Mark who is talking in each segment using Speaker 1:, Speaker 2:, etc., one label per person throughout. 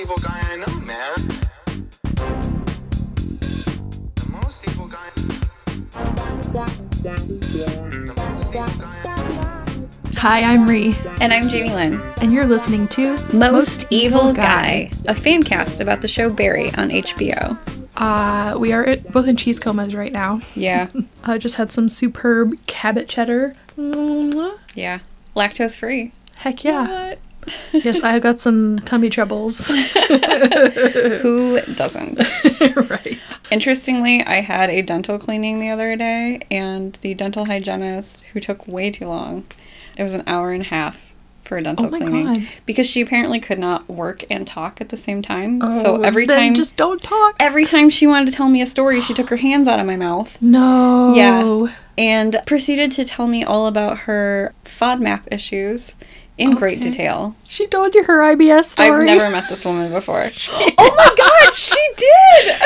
Speaker 1: evil guy I know, man. The most evil guy. The most evil guy.
Speaker 2: Hi, I'm Rhi,
Speaker 3: And I'm Jamie Lynn.
Speaker 2: and you're listening to
Speaker 3: Most, Evil Guy, a fan cast about the show Barry on HBO.
Speaker 2: Uh, we are at, both in cheese comas right now.
Speaker 3: Yeah,
Speaker 2: I just had some superb Cabot cheddar.
Speaker 3: Yeah. Lactose free.
Speaker 2: Heck yeah.
Speaker 3: What?
Speaker 2: yes, I got some tummy troubles.
Speaker 3: Who doesn't?
Speaker 2: right.
Speaker 3: Interestingly, I had a dental cleaning the other day, and the dental hygienist, who took way too long, it was an hour and a half for a dental
Speaker 2: Oh
Speaker 3: cleaning
Speaker 2: God.
Speaker 3: because she apparently could not work and talk at the same time. so
Speaker 2: Oh,
Speaker 3: every
Speaker 2: then
Speaker 3: time,
Speaker 2: just don't talk.
Speaker 3: every time she wanted to tell me a story, she took her hands out of my mouth.
Speaker 2: No.
Speaker 3: Yeah. and proceeded to tell me all about her FODMAP issues in great detail.
Speaker 2: She told you her IBS story.
Speaker 3: I've never met this woman before. oh my god, she did!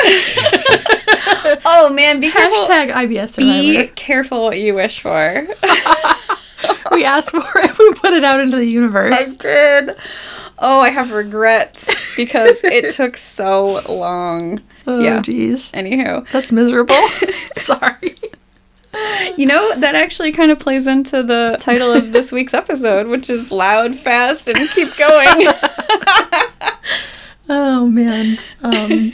Speaker 3: oh man, be careful.
Speaker 2: Hashtag IBS
Speaker 3: Be careful what you wish for.
Speaker 2: we asked for it. We put it out into the universe.
Speaker 3: I did. Oh, I have regrets because it took so long.
Speaker 2: Oh,
Speaker 3: yeah.
Speaker 2: jeez.
Speaker 3: Anywho,
Speaker 2: That's miserable. Sorry.
Speaker 3: you know, that actually kind of plays into the title of this week's episode, which is Loud, Fast, and Keep Going.
Speaker 2: Oh man. Um,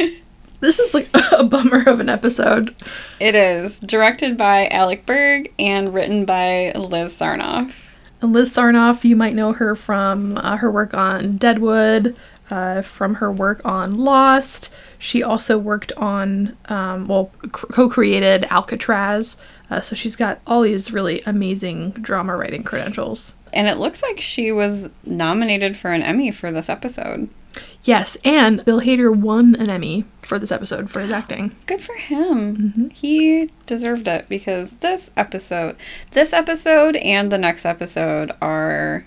Speaker 2: this is like a bummer of an episode.
Speaker 3: It is directed by Alec Berg and written by Liz Sarnoff.
Speaker 2: And Liz Sarnoff, you might know her from uh, her work on Deadwood, uh, from her work on Lost. She also worked on, um, well, co created Alcatraz. Uh, so she's got all these really amazing drama writing credentials.
Speaker 3: And it looks like she was nominated for an Emmy for this episode.
Speaker 2: Yes, and Bill Hader won an Emmy for this episode for his acting.
Speaker 3: Good for him. He deserved it because this episode, this episode and the next episode are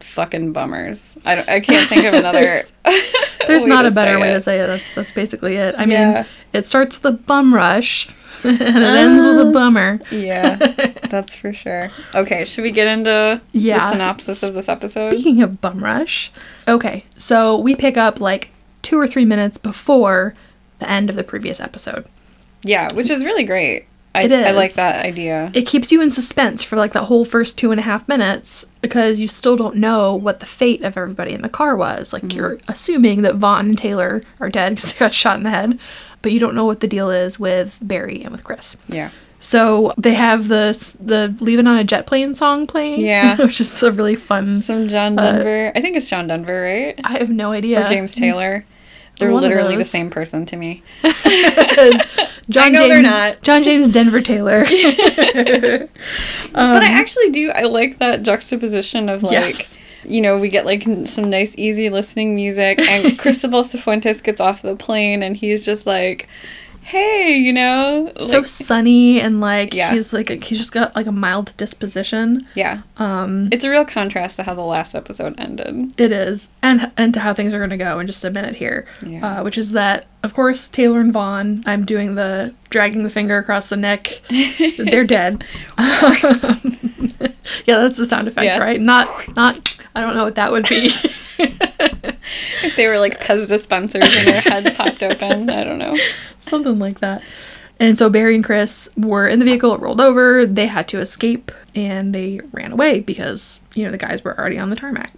Speaker 3: fucking bummers. I, don't, I can't think of another.
Speaker 2: There's
Speaker 3: way
Speaker 2: not a better way
Speaker 3: it.
Speaker 2: to say it. That's that's basically it. I
Speaker 3: Yeah.
Speaker 2: mean, it starts with a bum rush and it uh, ends with a bummer.
Speaker 3: Yeah, that's for sure. Okay, should we get into
Speaker 2: Yeah.
Speaker 3: the synopsis of this episode?
Speaker 2: Speaking of bum rush, okay, so we pick up like two or three minutes before the end of the previous episode.
Speaker 3: Yeah, which is really great. I,
Speaker 2: It
Speaker 3: I like that idea.
Speaker 2: It keeps you in suspense for like that whole first two and a half minutes because you still don't know what the fate of everybody in the car was. Like you're assuming that Vaughn and Taylor are dead because they got shot in the head, but you don't know what the deal is with Barry and with Chris.
Speaker 3: yeah.
Speaker 2: So they have the the "Leaving on a Jet Plane" song playing,
Speaker 3: Yeah.
Speaker 2: which is a really fun.
Speaker 3: Some John
Speaker 2: Uh,
Speaker 3: Denver. I think it's John Denver, right?
Speaker 2: I have no idea.
Speaker 3: Or James Taylor. They're
Speaker 2: One
Speaker 3: literally the same person to me.
Speaker 2: John
Speaker 3: I know
Speaker 2: James,
Speaker 3: they're not.
Speaker 2: John James Denver Taylor.
Speaker 3: but I actually do. I like that juxtaposition of like,
Speaker 2: Um, Yes.
Speaker 3: you know, we get like some nice, easy listening music, and Cristobal Cifuentes gets off the plane, and he's just like, "Hey, you know,
Speaker 2: so sunny and like
Speaker 3: Yeah.
Speaker 2: he's like a, he's just got like a mild disposition.
Speaker 3: yeah."
Speaker 2: Um,
Speaker 3: It's a real contrast to how the last episode ended.
Speaker 2: it is, and and to how things are gonna go in just a minute here,
Speaker 3: Yeah.
Speaker 2: uh, which is that of course Taylor and Vaughn. I'm doing the dragging the finger across the neck. They're dead. yeah, that's the sound effect,
Speaker 3: Yeah.
Speaker 2: right? Not not. I don't know what that would be.
Speaker 3: If they were like Pez dispensers and their heads popped open, I don't know.
Speaker 2: Something like that. And so Barry and Chris were in the vehicle, it rolled over, they had to escape, and they ran away because, you know, the guys were already on the tarmac.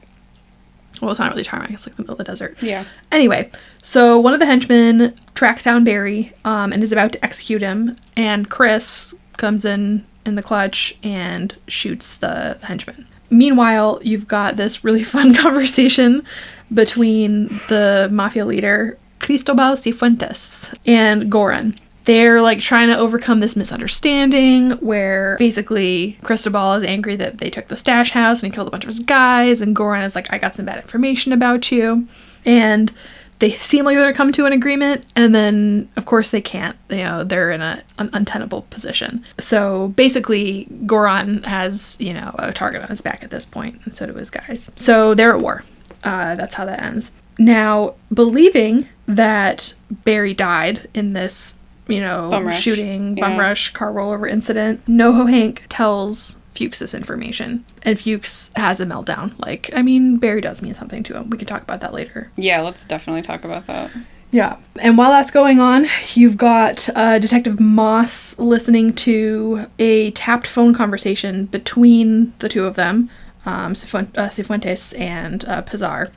Speaker 2: Well, it's not really tarmac, it's like the middle of the desert.
Speaker 3: Yeah.
Speaker 2: Anyway, so one of the henchmen tracks down Barry um, and is about to execute him, and Chris comes in in the clutch and shoots the henchman. Meanwhile, you've got this really fun conversation between the mafia leader Cristobal Cifuentes and Goran. They're like trying to overcome this misunderstanding where basically Cristobal is angry that they took the stash house and he killed a bunch of his guys, and Goran is like, I got some bad information about you. And they seem like they're coming to an agreement, and then of course they can't. You know, they're in a, an untenable position. So basically, Goran has you know a target on his back at this point, and so do his guys. So they're at war. Uh, that's how that ends. Now, believing that Barry died in this, you know,
Speaker 3: Bum
Speaker 2: shooting, bum
Speaker 3: Yeah.
Speaker 2: rush, car rollover incident, NoHo Hank tells Fuchs this information. And Fuchs has a meltdown. Like, I mean, Barry does mean something to him. We can talk about that later.
Speaker 3: Yeah, let's definitely talk about that.
Speaker 2: Yeah. And while that's going on, you've got uh, Detective Moss listening to a tapped phone conversation between the two of them, um, Cifuen- uh, Cifuentes and uh, Pazar.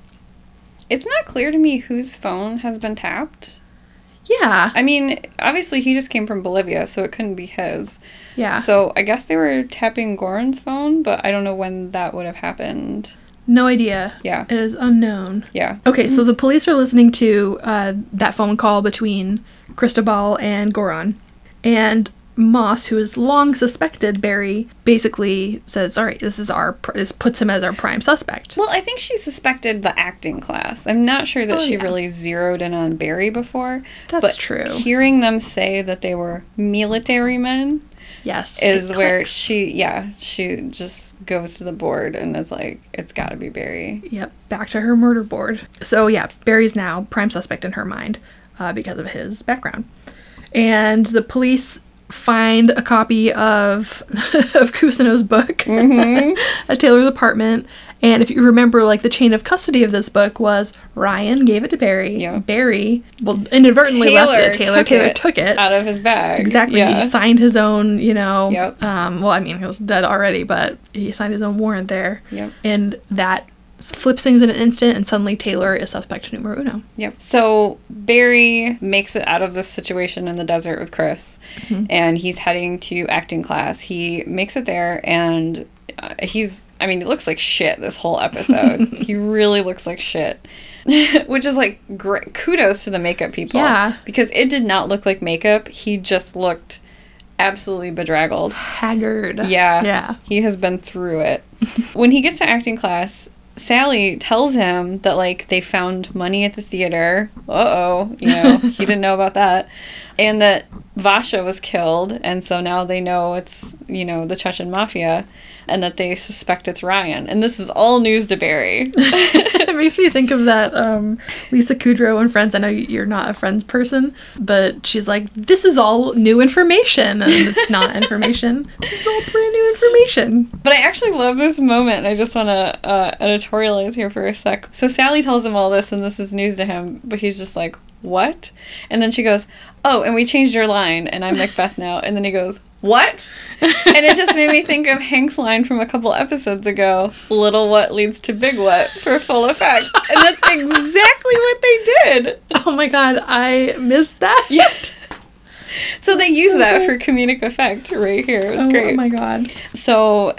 Speaker 3: It's not clear to me whose phone has been tapped.
Speaker 2: Yeah.
Speaker 3: I mean, obviously he just came from Bolivia, so it couldn't be his.
Speaker 2: Yeah.
Speaker 3: So I guess they were tapping Goran's phone, but I don't know when that would have happened.
Speaker 2: no idea.
Speaker 3: Yeah.
Speaker 2: It is unknown.
Speaker 3: Yeah.
Speaker 2: Okay, so the police are listening to uh, that phone call between Cristobal and Goran. And Moss, who has long suspected Barry, basically says, All right, this is our, pr- this puts him as our prime suspect.
Speaker 3: Well, I think she suspected the acting class. I'm not sure that
Speaker 2: Oh,
Speaker 3: she
Speaker 2: yeah.
Speaker 3: really zeroed in on Barry before.
Speaker 2: That's
Speaker 3: but
Speaker 2: true.
Speaker 3: Hearing them say that they were military men
Speaker 2: Yes.
Speaker 3: is where
Speaker 2: clicks.
Speaker 3: she, yeah, she just goes to the board and is like, it's got to be Barry.
Speaker 2: Yep, back to her murder board. So yeah, Barry's now prime suspect in her mind uh, because of his background, and the police find a copy of of Kusano's book at Taylor's apartment. And if you remember, like the chain of custody of this book was Ryan gave it to Barry.
Speaker 3: Yeah.
Speaker 2: Barry, well, inadvertently left it. Taylor,
Speaker 3: took
Speaker 2: Taylor
Speaker 3: it
Speaker 2: took it.
Speaker 3: out of his bag.
Speaker 2: Exactly.
Speaker 3: Yeah.
Speaker 2: He signed his own, you know.
Speaker 3: Yep.
Speaker 2: Um, well, I mean, he was dead already, but he signed his own warrant there.
Speaker 3: Yep.
Speaker 2: And that flips things in an instant, and suddenly Taylor is suspect numero uno.
Speaker 3: Yep. So Barry makes it out of this situation in the desert with Chris, and he's heading to acting class. He makes it there, and uh, he's. I mean, he looks like shit this whole episode. he really looks like shit. Which is like great. Kudos to the makeup people.
Speaker 2: Yeah.
Speaker 3: Because it did not look like makeup. He just looked absolutely bedraggled.
Speaker 2: Haggard.
Speaker 3: Yeah.
Speaker 2: Yeah.
Speaker 3: He has been through it. when he gets to acting class, Sally tells him that like they found money at the theater. Uh oh, you know, he didn't know about that. And that Vasha was killed, and so now they know it's, you know, the Chechen mafia and that they suspect it's Ryan. And this is all news to Barry.
Speaker 2: it makes me think of that um, Lisa Kudrow and Friends. I know you're not a Friends person, but she's like, "This is all new information," and it's not information. It's all brand new information.
Speaker 3: But I actually love this moment, and I just want to uh, editorialize here for a sec. So Sally tells him all this, and this is news to him, but he's just like, "What?" And then she goes, "Oh, and we changed your line, and I'm Macbeth now." And then he goes, "What?" and it just made me think of Hank's line from a couple episodes ago: "Little what leads to big what" for full effect, and that's exactly what they did.
Speaker 2: Oh my god, I missed that.
Speaker 3: Yeah. So they use that for comedic effect right here. It's
Speaker 2: Oh,
Speaker 3: great.
Speaker 2: oh my god.
Speaker 3: So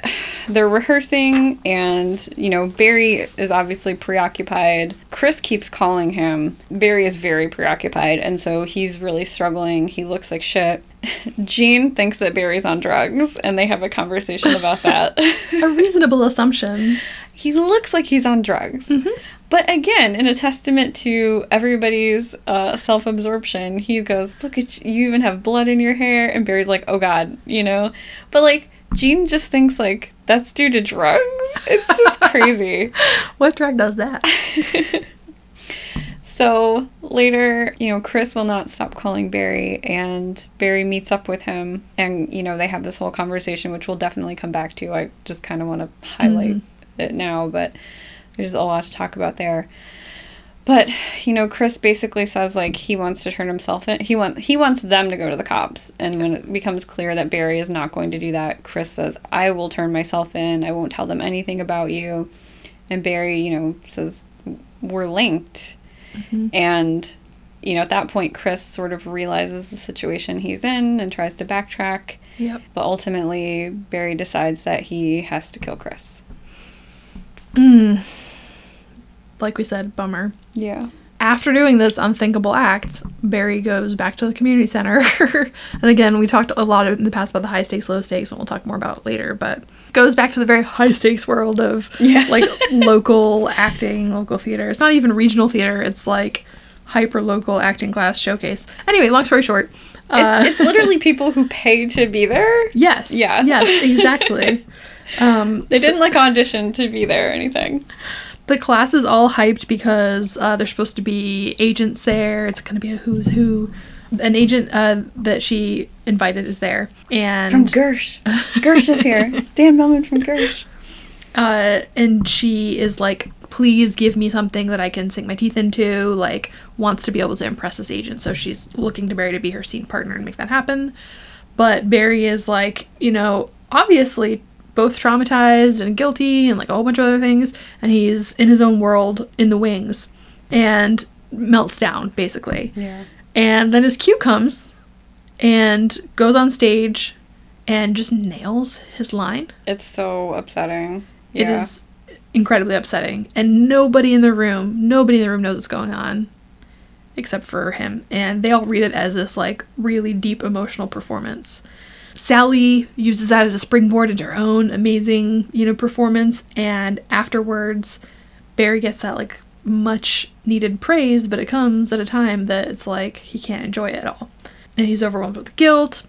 Speaker 3: they're rehearsing, and you know, Barry is obviously preoccupied. Chris keeps calling him. Barry is very preoccupied, and so he's really struggling. He looks like shit. Jean thinks that Barry's on drugs, and they have a conversation about that.
Speaker 2: A reasonable assumption.
Speaker 3: he looks like he's on drugs. Mm-hmm. But again, in a testament to everybody's uh, self absorption, he goes, Look at you, you even have blood in your hair. And Barry's like, Oh God, you know? But like, Jean just thinks like that's due to drugs. It's just crazy.
Speaker 2: What drug does that?
Speaker 3: So later, you know, Chris will not stop calling Barry, and Barry meets up with him, and you know, they have this whole conversation, which we'll definitely come back to. I just kind of want to highlight it now, but there's a lot to talk about there. But you know, Chris basically says like he wants to turn himself in. He want he wants them to go to the cops, and when it becomes clear that Barry is not going to do that, Chris says, "I will turn myself in. I won't tell them anything about you." And Barry, you know, says, "We're linked." And, you know, at that point, Chris sort of realizes the situation he's in and tries to backtrack.
Speaker 2: Yep.
Speaker 3: But ultimately, Barry decides that he has to kill Chris.
Speaker 2: Mm. Like we said, bummer.
Speaker 3: Yeah.
Speaker 2: After doing this unthinkable act, Barry goes back to the community center. and again, we talked a lot in the past about the high stakes, low stakes, and we'll talk more about it later, but goes back to the very high stakes world of
Speaker 3: Yeah.
Speaker 2: like local acting, local theater. It's not even regional theater, it's like hyper local acting class showcase. Anyway, long story short. Uh,
Speaker 3: It's, it's literally people who pay to be there.
Speaker 2: yes.
Speaker 3: Yeah.
Speaker 2: Yes, exactly. um,
Speaker 3: They didn't like audition to be there or anything.
Speaker 2: The class is all hyped because uh, there's supposed to be agents there. It's going to be a who's who An agent uh, that she invited is there, and
Speaker 3: From Gersh. Gersh is here. Dan Bellman from Gersh.
Speaker 2: uh, and she is like, please give me something that I can sink my teeth into. Like, wants to be able to impress this agent, so she's looking to Barry to be her scene partner and make that happen. But Barry is like, you know, obviously both traumatized and guilty and like a whole bunch of other things, and he's in his own world in the wings and melts down basically.
Speaker 3: Yeah.
Speaker 2: And then his cue comes and goes on stage and just nails his line.
Speaker 3: It's so upsetting.
Speaker 2: It
Speaker 3: Yeah.
Speaker 2: is incredibly upsetting. And nobody in the room, nobody in the room knows what's going on except for him. And they all read it as this like really deep emotional performance. Sally uses that as a springboard into her own amazing, you know, performance and afterwards Barry gets that like much needed praise, but it comes at a time that it's like he can't enjoy it at all. And he's overwhelmed with guilt.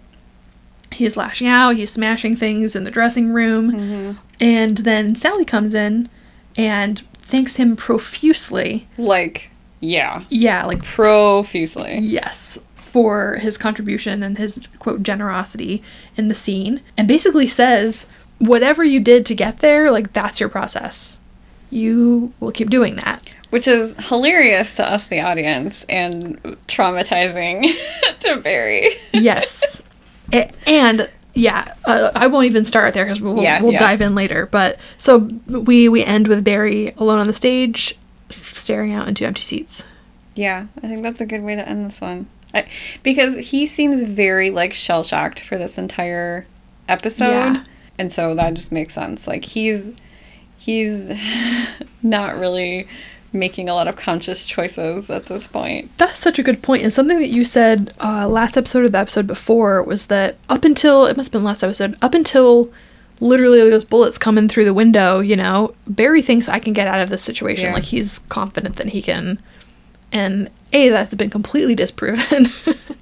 Speaker 2: He's lashing out, he's smashing things in the dressing room. Mm-hmm. And then Sally comes in and thanks him profusely.
Speaker 3: Like, yeah.
Speaker 2: Yeah, like
Speaker 3: Profusely.
Speaker 2: yes, for his contribution and his quote generosity in the scene. And basically says, whatever you did to get there, like that's your process. You will keep doing that.
Speaker 3: Which is hilarious to us, the audience, and traumatizing to Barry.
Speaker 2: Yes. A- and yeah, uh, I won't even start there because we'll,
Speaker 3: Yeah,
Speaker 2: we'll
Speaker 3: yeah.
Speaker 2: dive in later. But so we we end with Barry alone on the stage, staring out into empty seats.
Speaker 3: Yeah, I think that's a good way to end this one. I, because he seems very like shell shocked for this entire episode,
Speaker 2: Yeah.
Speaker 3: and so that just makes sense. Like he's he's not really making a lot of conscious choices at this point.
Speaker 2: That's such a good point. And something that you said uh, last episode or the episode before was that up until it must have been last episode, up until literally those bullets coming through the window, you know, Barry thinks I can get out of this situation.
Speaker 3: Yeah.
Speaker 2: Like he's confident that he can. And A, that's been completely disproven.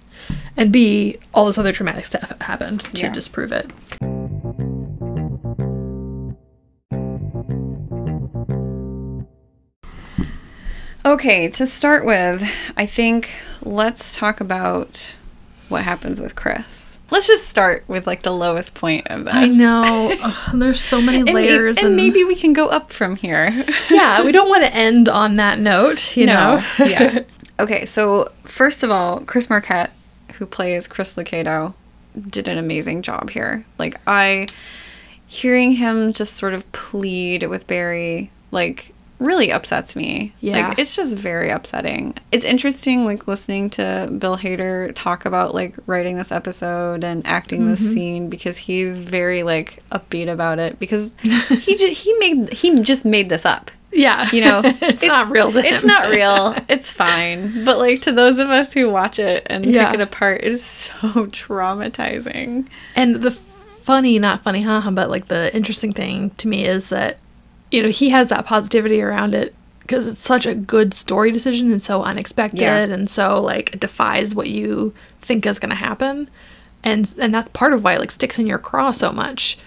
Speaker 2: and B, all this other traumatic stuff happened to
Speaker 3: Yeah.
Speaker 2: disprove it.
Speaker 3: Okay, to start with, I think let's talk about what happens with Chris. Let's just start with like the lowest point of this.
Speaker 2: I know. Ugh, there's so many
Speaker 3: And, may-
Speaker 2: layers.
Speaker 3: and maybe we can go up from here.
Speaker 2: yeah, we don't want to end on that note, you know?
Speaker 3: yeah. Okay, so first of all, Chris Marquette, who plays Chris Lucado, did an amazing job here. Like I hearing him just sort of plead with Barry, like really upsets me.
Speaker 2: Yeah.
Speaker 3: Like it's just very upsetting. It's interesting like listening to Bill Hader talk about like writing this episode and acting this
Speaker 2: Mm-hmm.
Speaker 3: scene because he's very like upbeat about it because he just he made he just made this up
Speaker 2: Yeah.
Speaker 3: you know
Speaker 2: it's, not real
Speaker 3: it's not real it's fine but like to those of us who watch it and
Speaker 2: Yeah.
Speaker 3: pick it apart it is so traumatizing
Speaker 2: And the funny, not funny, haha, but like the interesting thing to me is that, you know, he has that positivity around it because it's such a good story decision and so unexpected
Speaker 3: Yeah.
Speaker 2: and so like it defies what you think is going to happen. And and that's part of why it like sticks in your craw so much.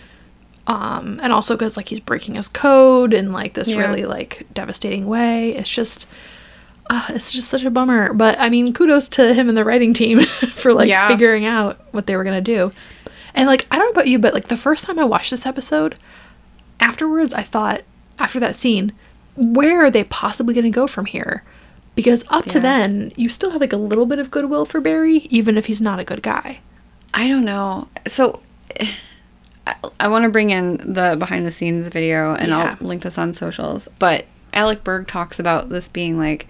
Speaker 2: Um, and also because like he's breaking his code in like this
Speaker 3: Yeah.
Speaker 2: really like devastating way. It's just, uh, it's just such a bummer. But I mean, kudos to him and the writing team for like
Speaker 3: Yeah.
Speaker 2: figuring out what they were gonna do. And like I don't know about you, but like the first time I watched this episode, afterwards I thought after that scene, where are they possibly gonna go from here? Because up to then, you still have like a little bit of goodwill for Barry, even if he's not a good guy.
Speaker 3: i don't know so i, I want to bring in the behind the scenes video and
Speaker 2: Yeah.
Speaker 3: i'll link this on socials but alec berg talks about this being like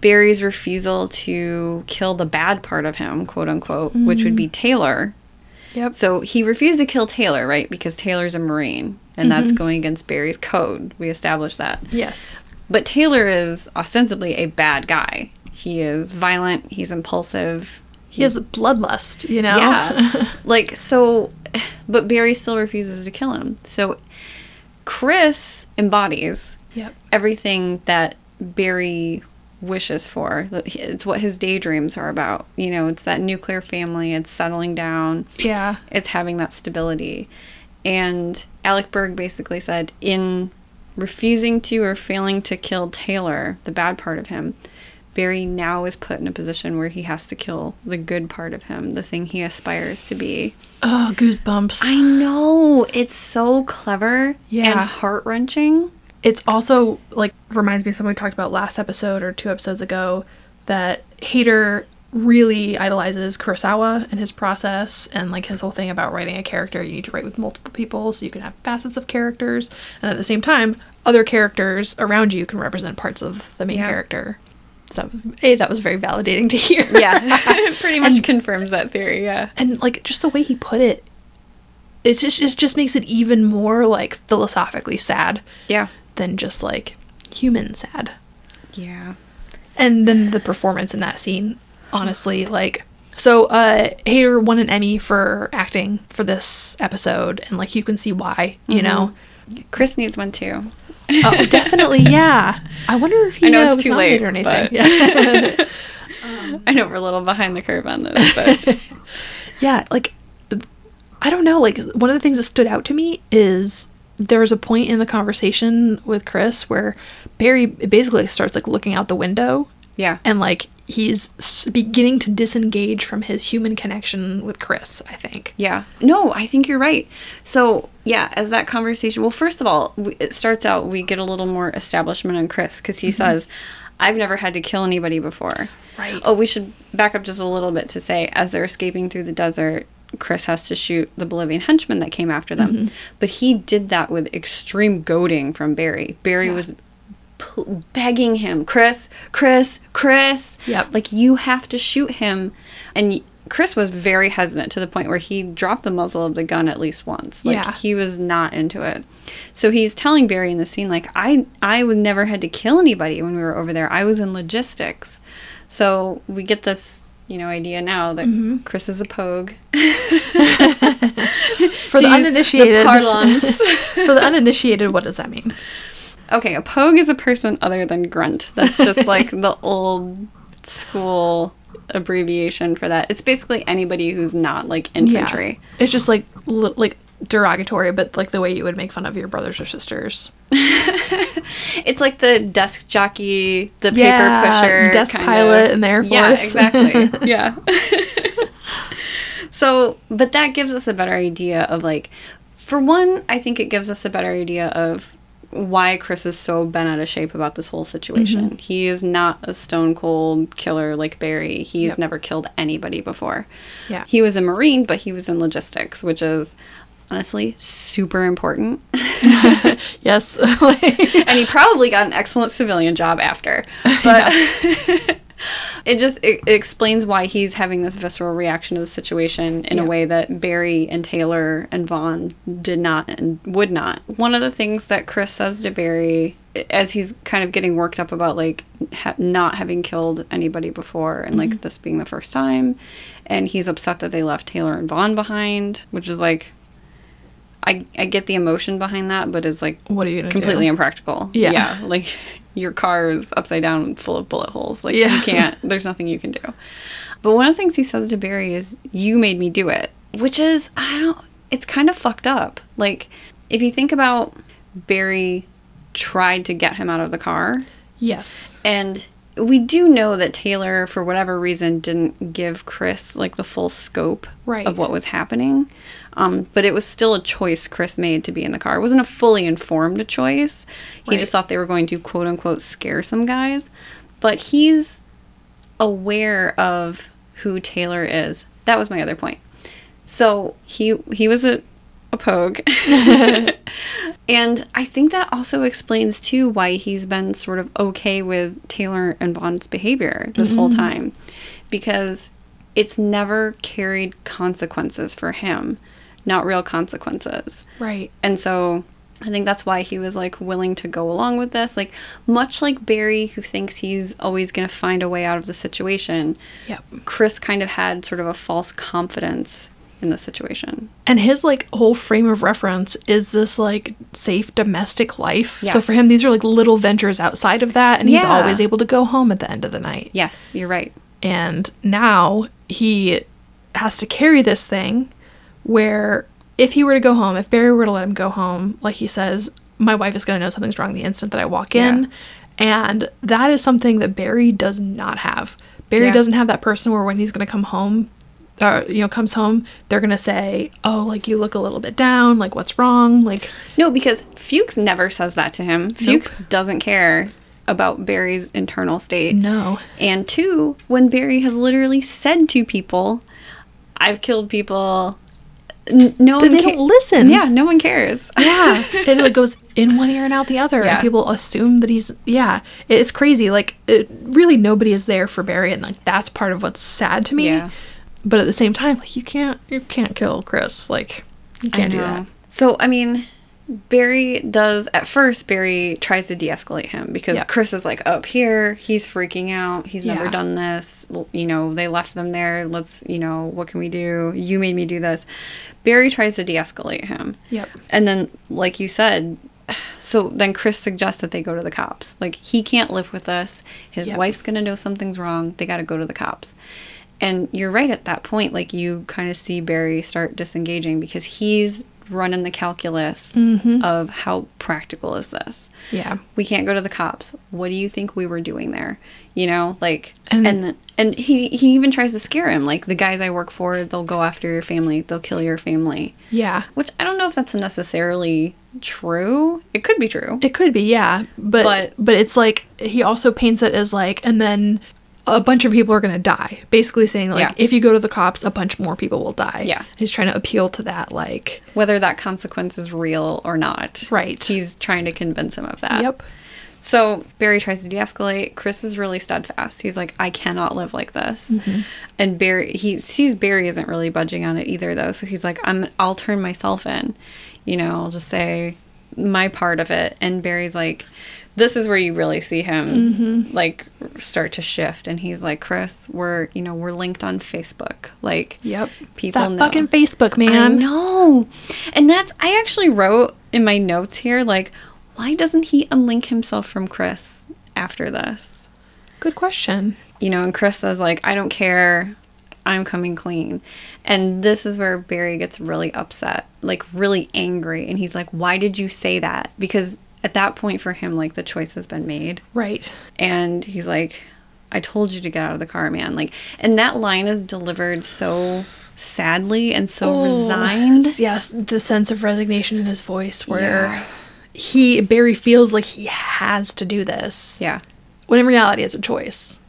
Speaker 3: barry's refusal to kill the bad part of him quote unquote which would be mm-hmm. taylor
Speaker 2: Yep.
Speaker 3: So he refused to kill Taylor, right? Because Taylor's a Marine, and that's mm-hmm. going against Barry's code. We established that.
Speaker 2: yes.
Speaker 3: But Taylor is ostensibly a bad guy. He is violent, he's impulsive.
Speaker 2: He has bloodlust, you know?
Speaker 3: Yeah. like, so, but Barry still refuses to kill him. So Chris embodies
Speaker 2: yep.
Speaker 3: everything that Barry wishes for. It's what his daydreams are about. You know, it's that nuclear family, it's settling down
Speaker 2: Yeah.
Speaker 3: it's having that stability. And Alec Berg basically said in refusing to or failing to kill Taylor, the bad part of him, Barry now is put in a position where he has to kill the good part of him, the thing he aspires to be.
Speaker 2: Oh, goosebumps.
Speaker 3: I know. It's so clever
Speaker 2: Yeah.
Speaker 3: and heart wrenching.
Speaker 2: it's also like reminds me of something we talked about last episode or two episodes ago that Hader really idolizes Kurosawa and his process and like his whole thing about writing a character you need to write with multiple people so you can have facets of characters and at the same time other characters around you can represent parts of the main
Speaker 3: Yeah.
Speaker 2: character so a that was very validating to hear
Speaker 3: Yeah. it pretty much confirms that theory, yeah.
Speaker 2: and like just the way he put it it just it just makes it even more like philosophically sad
Speaker 3: Yeah.
Speaker 2: than just like human sad
Speaker 3: Yeah.
Speaker 2: and then the performance in that scene honestly like so uh Hader won an emmy for acting for this episode and like you can see why you know
Speaker 3: Chris needs one too.
Speaker 2: Oh definitely yeah i wonder if he
Speaker 3: I know
Speaker 2: uh,
Speaker 3: it's
Speaker 2: was
Speaker 3: too late,
Speaker 2: or anything yeah.
Speaker 3: I know we're a little behind the curve on this, but
Speaker 2: yeah like i don't know like one of the things that stood out to me is there was a point in the conversation with chris where barry basically starts like looking out the window
Speaker 3: yeah.
Speaker 2: and like he's beginning to disengage from his human connection with Chris. I think.
Speaker 3: Yeah. No, I think you're right. So, yeah, as that conversation, well, first of all, it starts out, we get a little more establishment on Chris because he mm-hmm. says, I've never had to kill anybody before.
Speaker 2: Right.
Speaker 3: Oh, we should back up just a little bit to say, as they're escaping through the desert, Chris has to shoot the Bolivian henchman that came after them. Mm-hmm. But he did that with extreme goading from Barry. Barry was p- begging him, Chris, Chris, Chris.
Speaker 2: Yep.
Speaker 3: Like, you have to shoot him. And Chris was very hesitant to the point where he dropped the muzzle of the gun at least once. Like,
Speaker 2: Yeah.
Speaker 3: he was not into it. So he's telling Barry in the scene, like, I, I would never had to kill anybody when we were over there. I was in logistics. So we get this, you know, idea now that mm-hmm. Chris is a pogue.
Speaker 2: For the uninitiated,
Speaker 3: parlance.
Speaker 2: for the uninitiated, what does that mean?
Speaker 3: Okay, a pogue is a person other than grunt. That's just like the old school abbreviation for that. It's basically anybody who's not like infantry.
Speaker 2: It's just like li- like derogatory, but like the way you would make fun of your brothers or sisters.
Speaker 3: It's like the desk jockey, the
Speaker 2: Yeah,
Speaker 3: paper pusher,
Speaker 2: desk pilot
Speaker 3: of.
Speaker 2: in the Air Force.
Speaker 3: Yeah, exactly. yeah. so, but that gives us a better idea of like, for one, I think it gives us a better idea of why Chris is so bent out of shape about this whole situation.
Speaker 2: Mm-hmm.
Speaker 3: He is not a stone cold killer like Barry. He's
Speaker 2: Yep.
Speaker 3: never killed anybody before.
Speaker 2: Yeah.
Speaker 3: He was a Marine, but he was in logistics, which is honestly super important.
Speaker 2: Yes.
Speaker 3: and he probably got an excellent civilian job after. But it just it, it explains why he's having this visceral reaction to the situation in
Speaker 2: Yeah.
Speaker 3: a way that Barry and Taylor and Vaughn did not and would not. One of the things that Chris says to Barry as he's kind of getting worked up about like ha- not having killed anybody before and like mm-hmm. this being the first time and he's upset that they left Taylor and Vaughn behind, which is like I, I get the emotion behind that, but it's like
Speaker 2: what are you
Speaker 3: completely
Speaker 2: do?
Speaker 3: impractical.
Speaker 2: Yeah.
Speaker 3: Like your car is upside down full of bullet holes. Like
Speaker 2: Yeah.
Speaker 3: you can't there's nothing you can do. But one of the things he says to Barry is, You made me do it. Which is I don't it's kind of fucked up. Like if you think about Barry tried to get him out of the car
Speaker 2: Yes.
Speaker 3: and we do know that Taylor, for whatever reason, didn't give Chris like the full scope
Speaker 2: Right.
Speaker 3: of what was happening. Um, but it was still a choice Chris made to be in the car. It wasn't a fully informed choice. He
Speaker 2: Right.
Speaker 3: just thought they were going to quote unquote scare some guys. But he's aware of who Taylor is. That was my other point. So he he was a a pogue. and I think that also explains too why he's been sort of okay with Taylor and Vaughn's behavior this whole mm-hmm. time. Because it's never carried consequences for him, not real consequences.
Speaker 2: Right.
Speaker 3: And so I think that's why he was like willing to go along with this. Like much like Barry who thinks he's always going to find a way out of the situation,
Speaker 2: Yep.
Speaker 3: Chris kind of had sort of a false confidence in this situation.
Speaker 2: And his like whole frame of reference is this like safe domestic life. So for him, these are like little ventures outside of that, and he's always able to go home at the end of the night.
Speaker 3: Yes, you're right.
Speaker 2: And now he has to carry this thing where if he were to go home, if Barry were to let him go home, like he says, my wife is going to know something's wrong the instant that I walk in. And that is something that Barry does not have. Barry
Speaker 3: Yeah.
Speaker 2: doesn't have that person where when he's going to come home, uh, you know, comes home, they're going to say, oh, like you look a little bit down, like what's wrong? Like,
Speaker 3: No, because Fuchs never says that to him. Fuchs doesn't care about Barry's internal state.
Speaker 2: no.
Speaker 3: And two, when Barry has literally said to people, I've killed people. N- no
Speaker 2: Then
Speaker 3: one
Speaker 2: they
Speaker 3: ca-
Speaker 2: don't listen.
Speaker 3: Yeah, no one cares.
Speaker 2: Yeah. it like goes in one ear and out the other.
Speaker 3: Yeah.
Speaker 2: And people assume that he's, yeah. It's crazy. Like, it, really nobody is there for Barry. And like, that's part of what's sad to me.
Speaker 3: Yeah.
Speaker 2: But at the same time, like, you can't, you can't kill Chris. Like, you can't do that.
Speaker 3: So, I mean, Barry does, at first, Barry tries to de escalate him because
Speaker 2: Yeah.
Speaker 3: Chris is like up here. He's freaking out. He's never
Speaker 2: Yeah.
Speaker 3: done this. You know, they left them there. Let's, you know, what can we do? You made me do this. Barry tries to de escalate him.
Speaker 2: Yep.
Speaker 3: And then, like you said, so then Chris suggests that they go to the cops. Like, he can't live with us. His
Speaker 2: Yep.
Speaker 3: wife's going to know something's wrong. They got to go to the cops. And you're right at that point. Like, you kind of see Barry start disengaging because he's running the calculus
Speaker 2: Mm-hmm.
Speaker 3: of how practical is this.
Speaker 2: Yeah.
Speaker 3: We can't go to the cops. What do you think we were doing there? You know, like,
Speaker 2: And-
Speaker 3: and and, and he he even tries to scare him. Like, the guys I work for, they'll go after your family. They'll kill your family.
Speaker 2: Yeah.
Speaker 3: Which I don't know if that's necessarily true. It could be true.
Speaker 2: It could be, yeah. But,
Speaker 3: But-
Speaker 2: but it's like he also paints it as like and then a bunch of people are going to die. Basically saying like
Speaker 3: Yeah.
Speaker 2: if you go to the cops, a bunch more people will die.
Speaker 3: Yeah.
Speaker 2: He's trying to appeal to that like
Speaker 3: Whether that consequence is real or not.
Speaker 2: Right.
Speaker 3: He's trying to convince him of that.
Speaker 2: yep.
Speaker 3: So Barry tries to de-escalate. Chris is really steadfast. He's like, I cannot live like this.
Speaker 2: Mm-hmm.
Speaker 3: And Barry, he sees Barry isn't really budging on it either, though. So he's like, I'm, I'll turn myself in. You know, I'll just say my part of it. And Barry's like, this is where you really see him
Speaker 2: Mm-hmm.
Speaker 3: like start to shift. And he's like, Chris, we're, you know, we're linked on Facebook. Like,
Speaker 2: Yep.
Speaker 3: people
Speaker 2: that
Speaker 3: know.
Speaker 2: fucking Facebook,
Speaker 3: I
Speaker 2: man.
Speaker 3: know. And that's I actually wrote in my notes here like why doesn't he unlink himself from Chris after this?
Speaker 2: Good question.
Speaker 3: You know, and Chris says like I don't care. I'm coming clean. And this is where Barry gets really upset, like really angry and he's like why did you say that? Because at that point for him like the choice has been made
Speaker 2: Right.
Speaker 3: and he's like i told you to get out of the car man like and that line is delivered so sadly and so oh, resigned
Speaker 2: Oh, Yes, the sense of resignation in his voice where
Speaker 3: Yeah.
Speaker 2: he Barry feels like he has to do this.
Speaker 3: yeah
Speaker 2: When in reality it's a choice.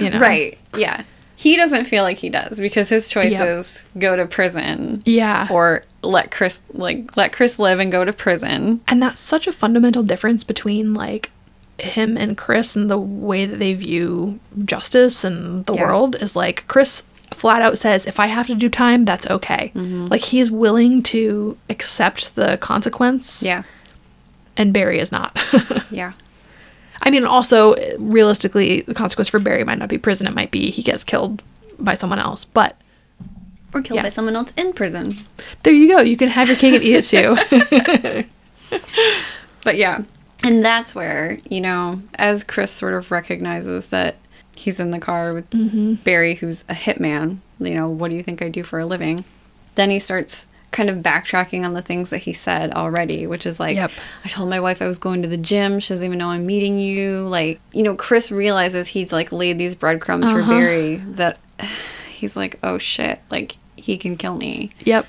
Speaker 2: You know?
Speaker 3: Right. Yeah. He doesn't feel like he does because his choices go to prison
Speaker 2: Yeah.
Speaker 3: or let Chris like let Chris live and go to prison.
Speaker 2: and that's such a fundamental difference between like him and Chris and the way that they view justice and the
Speaker 3: Yeah.
Speaker 2: world is like Chris flat out says if I have to do time that's okay.
Speaker 3: Mm-hmm.
Speaker 2: Like he's willing to accept the consequence
Speaker 3: Yeah.
Speaker 2: and Barry is not.
Speaker 3: Yeah.
Speaker 2: I mean also realistically the consequence for Barry might not be prison it might be he gets killed by someone else. But
Speaker 3: Or killed
Speaker 2: Yeah.
Speaker 3: by someone else in prison.
Speaker 2: there you go. You can have your cake and eat it too.
Speaker 3: But yeah. And that's where, you know, as Chris sort of recognizes that he's in the car with
Speaker 2: Mm-hmm.
Speaker 3: Barry, who's a hitman, you know, what do you think I do for a living? Then he starts kind of backtracking on the things that he said already, which is like,
Speaker 2: Yep.
Speaker 3: I told my wife I was going to the gym. She doesn't even know I'm meeting you. Like, you know, Chris realizes he's like laid these breadcrumbs for
Speaker 2: Uh-huh.
Speaker 3: Barry that he's like, oh shit, like he can kill me.
Speaker 2: yep.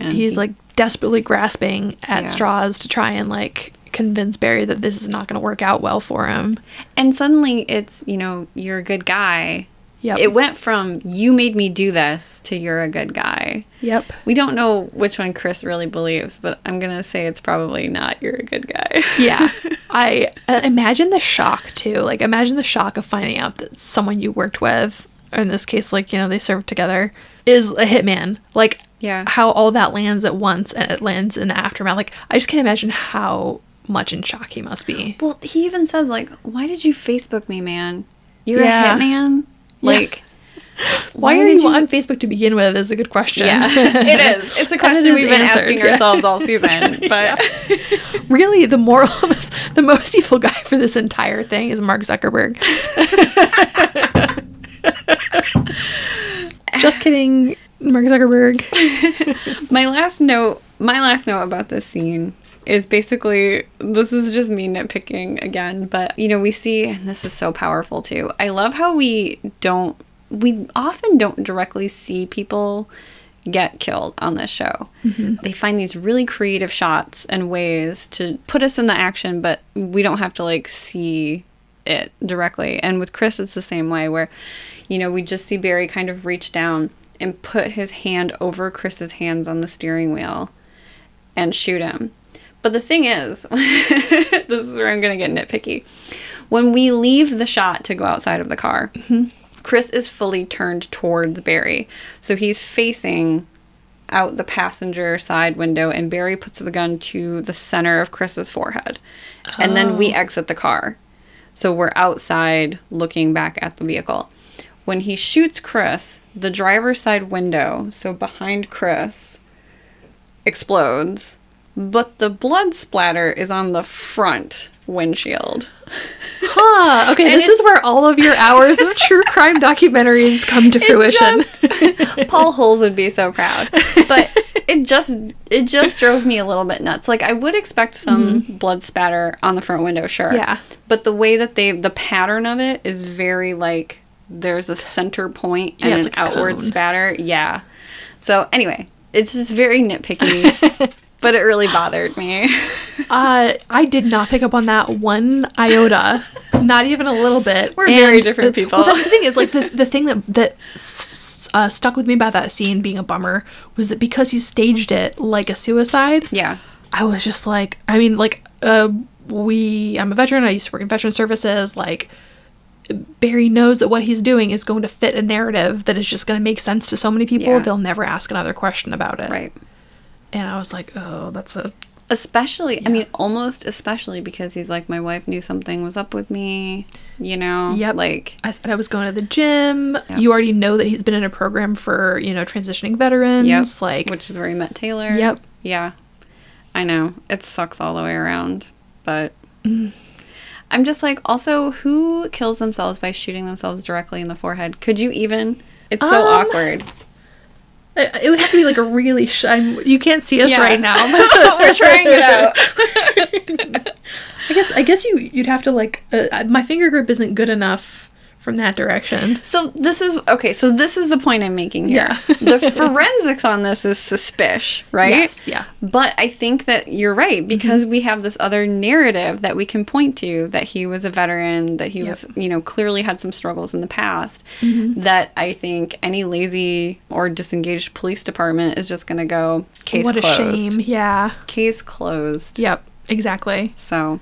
Speaker 3: And
Speaker 2: he's
Speaker 3: he-
Speaker 2: like desperately grasping at
Speaker 3: Yeah.
Speaker 2: straws to try and like convince Barry that this is not going to work out well for him.
Speaker 3: and suddenly it's, you know, you're a good guy.
Speaker 2: Yep.
Speaker 3: It went from you made me do this to you're a good guy.
Speaker 2: yep.
Speaker 3: We don't know which one Chris really believes, but I'm going to say it's probably not you're a good guy.
Speaker 2: Yeah. I uh, imagine the shock too. Like imagine the shock of finding out that someone you worked with, or in this case like, you know, they served together, is a hitman. Like
Speaker 3: Yeah.
Speaker 2: how all that lands at once and it lands in the aftermath. Like I just can't imagine how much in shock he must be.
Speaker 3: Well, he even says like, "Why did you Facebook me, man? You're
Speaker 2: Yeah.
Speaker 3: a hitman." Like,
Speaker 2: Why, are you, on Facebook to begin with is a good question.
Speaker 3: Yeah, it is. It's a question
Speaker 2: it
Speaker 3: we've been
Speaker 2: answered,
Speaker 3: asking
Speaker 2: yeah.
Speaker 3: ourselves all season. But
Speaker 2: really the moral of this, the most evil guy for this entire thing is Mark Zuckerberg. Just kidding, Mark Zuckerberg.
Speaker 3: my last note, my last note about this scene is basically this is just me nitpicking again, but you know, we see and this is so powerful too. I love how we don't we often don't directly see people get killed on this show. Mm-hmm. They find these really creative shots and ways to put us in the action, but we don't have to like see it directly. And with Chris, it's the same way where, you know, we just see Barry kind of reach down and put his hand over Chris's hands on the steering wheel and shoot him. But the thing is, this is where I'm going to get nitpicky. When we leave the shot to go outside of the car, mm-hmm. Chris is fully turned towards Barry. So he's facing out the passenger side window, and Barry puts the gun to the center of Chris's forehead. And then we oh. exit the car. So we're outside looking back at the vehicle. When he shoots Chris, the driver's side window, so behind Chris, explodes, but the blood splatter is on the front windshield.
Speaker 2: Huh. Okay,
Speaker 3: And
Speaker 2: this is where all of your hours of true crime documentaries come to fruition.
Speaker 3: just- Paul Holes would be so proud. But it just it just drove me a little bit nuts. Like I would expect some blood spatter on the front window, sure.
Speaker 2: Mm-hmm. Yeah.
Speaker 3: But the way that they the pattern of it is very like there's a center point and
Speaker 2: Yeah,
Speaker 3: an
Speaker 2: like
Speaker 3: outward
Speaker 2: cone.
Speaker 3: spatter. Yeah. So anyway, it's just very nitpicky. But it really bothered me.
Speaker 2: Uh, I did not pick up on that one iota, not even a little bit.
Speaker 3: We're very different people.
Speaker 2: Well, that's the thing is like the, the thing that that uh, stuck with me about that scene being a bummer was that because he staged it like a suicide.
Speaker 3: yeah.
Speaker 2: I was just like, I mean, like, uh, we, I'm a veteran. I used to work in veteran services. Like, Barry knows that what he's doing is going to fit a narrative that is just going to make sense to so many people.
Speaker 3: Yeah.
Speaker 2: They'll never ask another question about it.
Speaker 3: Right.
Speaker 2: And I was like, oh, that's a
Speaker 3: Especially, I mean, almost especially because he's like, my wife knew something was up with me, you know?
Speaker 2: Yep.
Speaker 3: Like,
Speaker 2: I said I was going to the gym.
Speaker 3: Yep.
Speaker 2: You already know that he's been in a program for, you know, transitioning veterans.
Speaker 3: yep.
Speaker 2: Like,
Speaker 3: which is where he met Taylor.
Speaker 2: Yep.
Speaker 3: Yeah. I know. It sucks all the way around. But
Speaker 2: Mm.
Speaker 3: I'm just like, also, who kills themselves by shooting themselves directly in the forehead? Could you even? It's so
Speaker 2: Um,
Speaker 3: awkward.
Speaker 2: It, would have to be like a really, sh- I'm, you can't see us
Speaker 3: Yeah.
Speaker 2: right now.
Speaker 3: We're trying it out.
Speaker 2: I guess, I guess you, you'd have to like, uh, my finger grip isn't good enough from that direction.
Speaker 3: So this is okay. So this is the point I'm making here.
Speaker 2: Yeah.
Speaker 3: the forensics on this is suspicious, right?
Speaker 2: Yes, yeah.
Speaker 3: But I think that you're right mm-hmm. because we have this other narrative that we can point to that he was a veteran, that he
Speaker 2: Yep.
Speaker 3: was, you know, clearly had some struggles in the past. Mm-hmm. That I think any lazy or disengaged police department is just going to go case
Speaker 2: what
Speaker 3: closed.
Speaker 2: a shame. Yeah.
Speaker 3: Case closed.
Speaker 2: Yep. Exactly.
Speaker 3: So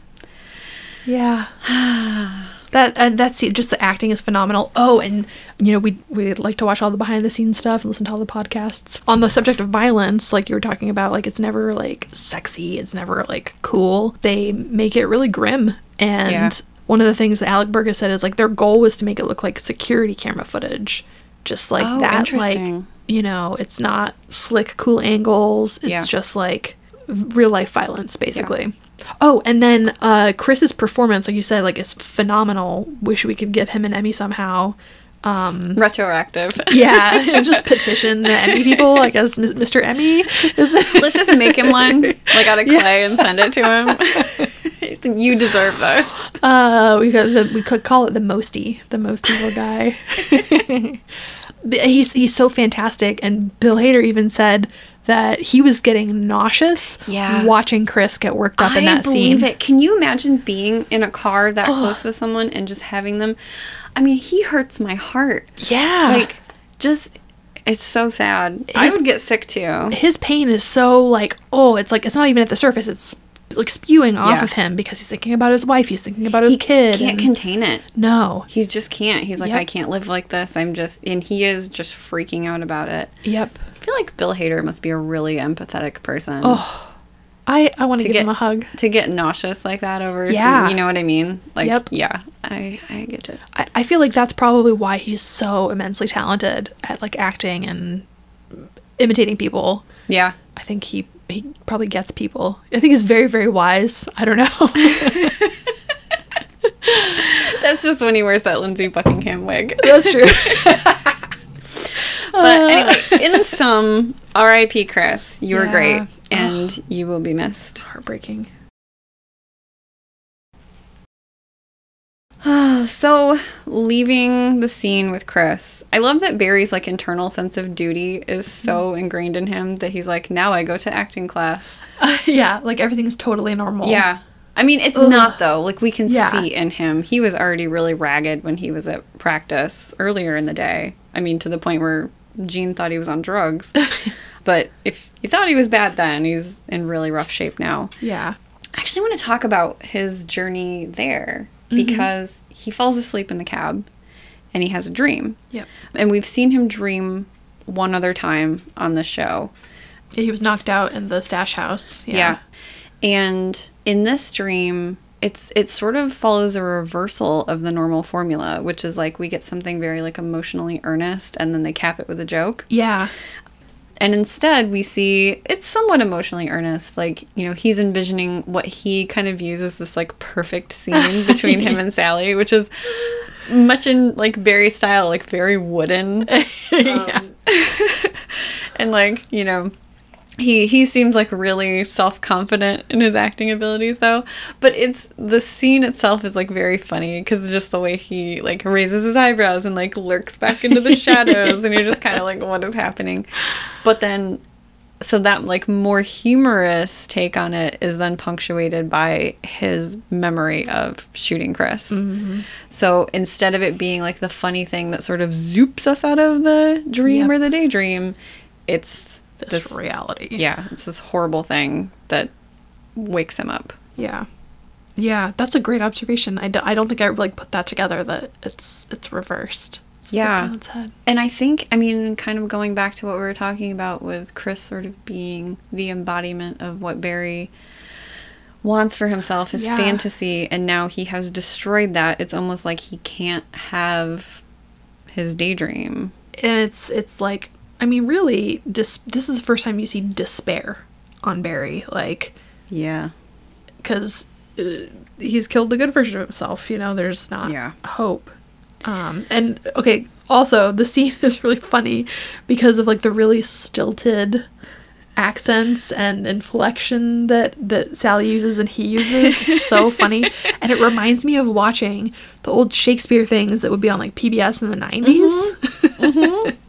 Speaker 2: Yeah. that uh, that's it. Just the acting is phenomenal. Oh, and you know we we like to watch all the behind the scenes stuff and listen to all the podcasts on the subject of violence. Like you were talking about, like it's never like sexy. It's never like cool. They make it really grim. And
Speaker 3: Yeah.
Speaker 2: one of the things that Alec Burgess said is like their goal was to make it look like security camera footage, just like
Speaker 3: Oh,
Speaker 2: that. Like you know, it's not slick, cool angles. It's
Speaker 3: Yeah.
Speaker 2: just like real life violence, basically. Oh, and then uh, Chris's performance, like you said, like is phenomenal. Wish we could get him an Emmy somehow.
Speaker 3: retroactive.
Speaker 2: Yeah, just petition the Emmy people, like as M- Mr. Emmy. Is
Speaker 3: Let's just make him one, like out of clay, and send it to him. you deserve this.
Speaker 2: Uh, we got the, we could call it the mosty, the most evil guy. He's he's so fantastic, and Bill Hader even said that he was getting nauseous
Speaker 3: Yeah.
Speaker 2: watching Chris get worked up in that scene.
Speaker 3: I believe it. Can you imagine being in a car that close with someone and just having them? I mean, he hurts my heart.
Speaker 2: Yeah,
Speaker 3: Like, just it's so sad. I would get sick too.
Speaker 2: his pain is so like oh, it's like it's not even at the surface. It's like spewing off
Speaker 3: Yeah.
Speaker 2: of him because he's thinking about his wife. He's thinking about his kid.
Speaker 3: He
Speaker 2: kid.
Speaker 3: can't contain it.
Speaker 2: no.
Speaker 3: He just can't. He's like,
Speaker 2: Yep.
Speaker 3: I can't live like this. I'm just, and he is just freaking out about it.
Speaker 2: Yep.
Speaker 3: I feel like Bill Hader must be a really empathetic person.
Speaker 2: Oh, I I want to
Speaker 3: To
Speaker 2: give
Speaker 3: get-
Speaker 2: him a hug.
Speaker 3: To get nauseous like that over,
Speaker 2: Yeah.
Speaker 3: you know what I mean? Like,
Speaker 2: Yep.
Speaker 3: yeah, I, I get it.
Speaker 2: I, I feel like that's probably why he's so immensely talented at like acting and imitating people.
Speaker 3: Yeah.
Speaker 2: I think he he probably gets people. I think he's very very wise. I don't know.
Speaker 3: That's just when he wears that Lindsey Buckingham wig.
Speaker 2: that's true.
Speaker 3: But uh. anyway, in sum, R.I.P. Chris, you were
Speaker 2: Yeah.
Speaker 3: great. and you will be missed.
Speaker 2: Heartbreaking.
Speaker 3: so leaving the scene with Chris, I love that Barry's like internal sense of duty is mm-hmm. so ingrained in him that he's like, now I go to acting class.
Speaker 2: yeah, like everything's totally normal.
Speaker 3: Yeah. I mean, it's
Speaker 2: Ugh.
Speaker 3: not though. Like we can
Speaker 2: Yeah.
Speaker 3: see in him, he was already really ragged when he was at practice earlier in the day. I mean, to the point where Gene thought he was on drugs. but if he thought he was bad then, he's in really rough shape now.
Speaker 2: Yeah.
Speaker 3: I actually want to talk about his journey there
Speaker 2: Mm-hmm.
Speaker 3: because he falls asleep in the cab and he has a dream.
Speaker 2: Yep.
Speaker 3: And we've seen him dream one other time on the show.
Speaker 2: Yeah, he was knocked out in the stash house. Yeah.
Speaker 3: Yeah. And in this dream, it's it sort of follows a reversal of the normal formula, which is like we get something very like emotionally earnest and then they cap it with a joke.
Speaker 2: Yeah.
Speaker 3: And instead, we see it's somewhat emotionally earnest. Like, you know, he's envisioning what he kind of views as this like perfect scene between him and Sally, which is much in like Barry style, like very wooden.
Speaker 2: yeah.
Speaker 3: Um, and like, you know, he he seems like really self-confident in his acting abilities though. But it's the scene itself is like very funny because just the way he like raises his eyebrows and like lurks back into the shadows and you're just kind of like what is happening? But then so that like more humorous take on it is then punctuated by his memory of shooting chris. Mm-hmm. So instead of it being like the funny thing that sort of zoops us out of the dream
Speaker 2: Yep.
Speaker 3: or the daydream it's
Speaker 2: This,
Speaker 3: this
Speaker 2: reality.
Speaker 3: yeah, it's this horrible thing that wakes him up.
Speaker 2: Yeah. Yeah, that's a great observation. I, d- I don't think I like put that together that it's it's reversed. It's
Speaker 3: Yeah.
Speaker 2: its head.
Speaker 3: And I think, I mean, kind of going back to what we were talking about with Chris sort of being the embodiment of what Barry wants for himself, his
Speaker 2: Yeah.
Speaker 3: fantasy, and now he has destroyed that. It's almost like he can't have his daydream.
Speaker 2: And it's it's like I mean really dis- this is the first time you see despair on Barry like
Speaker 3: Yeah.
Speaker 2: cuz uh, he's killed the good version of himself, you know, there's not
Speaker 3: Yeah.
Speaker 2: hope. Um and okay, also the scene is really funny because of like the really stilted accents and inflection that that Sally uses and he uses It's so funny and it reminds me of watching the old Shakespeare things that would be on like PBS in the 90s.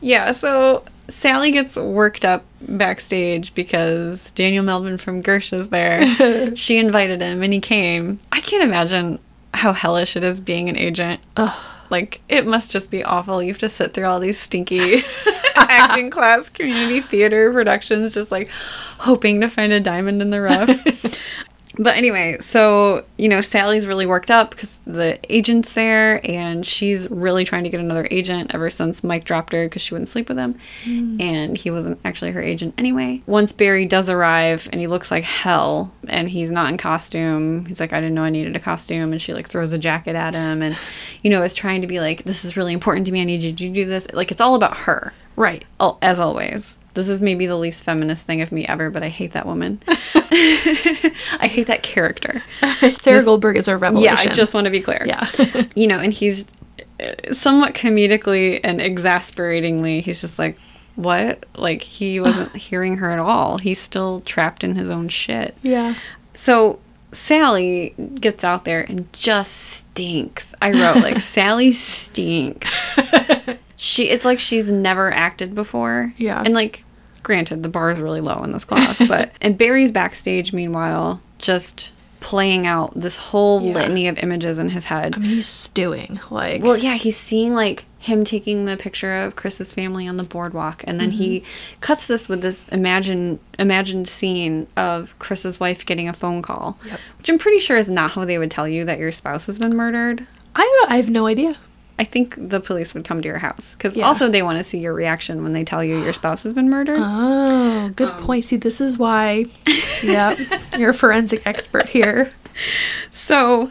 Speaker 3: Yeah, so Sally gets worked up backstage because Daniel Melvin from Gersh is there. she invited him and he came. I can't imagine how hellish it is being an agent. Like, it must just be awful. You have to sit through all these stinky acting class community theater productions, just like hoping to find a diamond in the rough. But anyway, so, you know, Sally's really worked up because the agent's there and she's really trying to get another agent ever since Mike dropped her because she wouldn't sleep with him. Mm. And he wasn't actually her agent anyway. Once Barry does arrive and he looks like hell and he's not in costume, he's like, I didn't know I needed a costume. And she like throws a jacket at him and, you know, is trying to be like, this is really important to me. I need you to do this. Like, it's all about her.
Speaker 2: Right.
Speaker 3: As always. This is maybe the least feminist thing of me ever, but I hate that woman. I hate that character.
Speaker 2: Sarah Goldberg is a revelation.
Speaker 3: Yeah, I just want to be clear.
Speaker 2: Yeah.
Speaker 3: You know, and he's uh, somewhat comedically and exasperatingly, he's just like, what? Like, he wasn't hearing her at all. He's still trapped in his own shit.
Speaker 2: yeah.
Speaker 3: So Sally gets out there and just stinks. I wrote, like, Sally stinks. She, it's like she's never acted before.
Speaker 2: Yeah.
Speaker 3: And like, granted, the bar is really low in this class, but and Barry's backstage meanwhile just playing out this whole
Speaker 2: Yeah.
Speaker 3: litany of images in his head.
Speaker 2: I mean, he's stewing. Like,
Speaker 3: Well, yeah, he's seeing like him taking the picture of Chris's family on the boardwalk, and then he
Speaker 2: Mm-hmm.
Speaker 3: cuts this with this imagine imagined scene of Chris's wife getting a phone call,
Speaker 2: Yep.
Speaker 3: which I'm pretty sure is not how they would tell you that your spouse has been murdered.
Speaker 2: I I have no idea.
Speaker 3: I think the police would come to your house because
Speaker 2: Yeah.
Speaker 3: also they want to see your reaction when they tell you your spouse has been murdered.
Speaker 2: Oh, good
Speaker 3: Um,
Speaker 2: point. See, this is why. yep. You're a forensic expert here.
Speaker 3: So,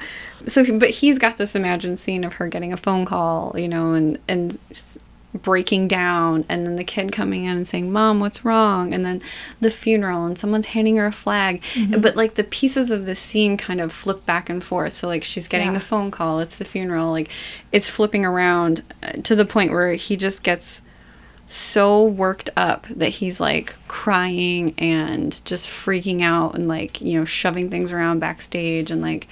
Speaker 3: so, but he's got this imagined scene of her getting a phone call, you know, and and s- breaking down, and then the kid coming in and saying, "Mom, what's wrong?" And then the funeral, and someone's handing her a flag. But like the pieces of the scene kind of flip back and forth. So like she's getting
Speaker 2: Yeah.
Speaker 3: the phone call, it's the funeral, like it's flipping around uh, to the point where he just gets so worked up that he's like crying and just freaking out and like, you know, shoving things around backstage. And like,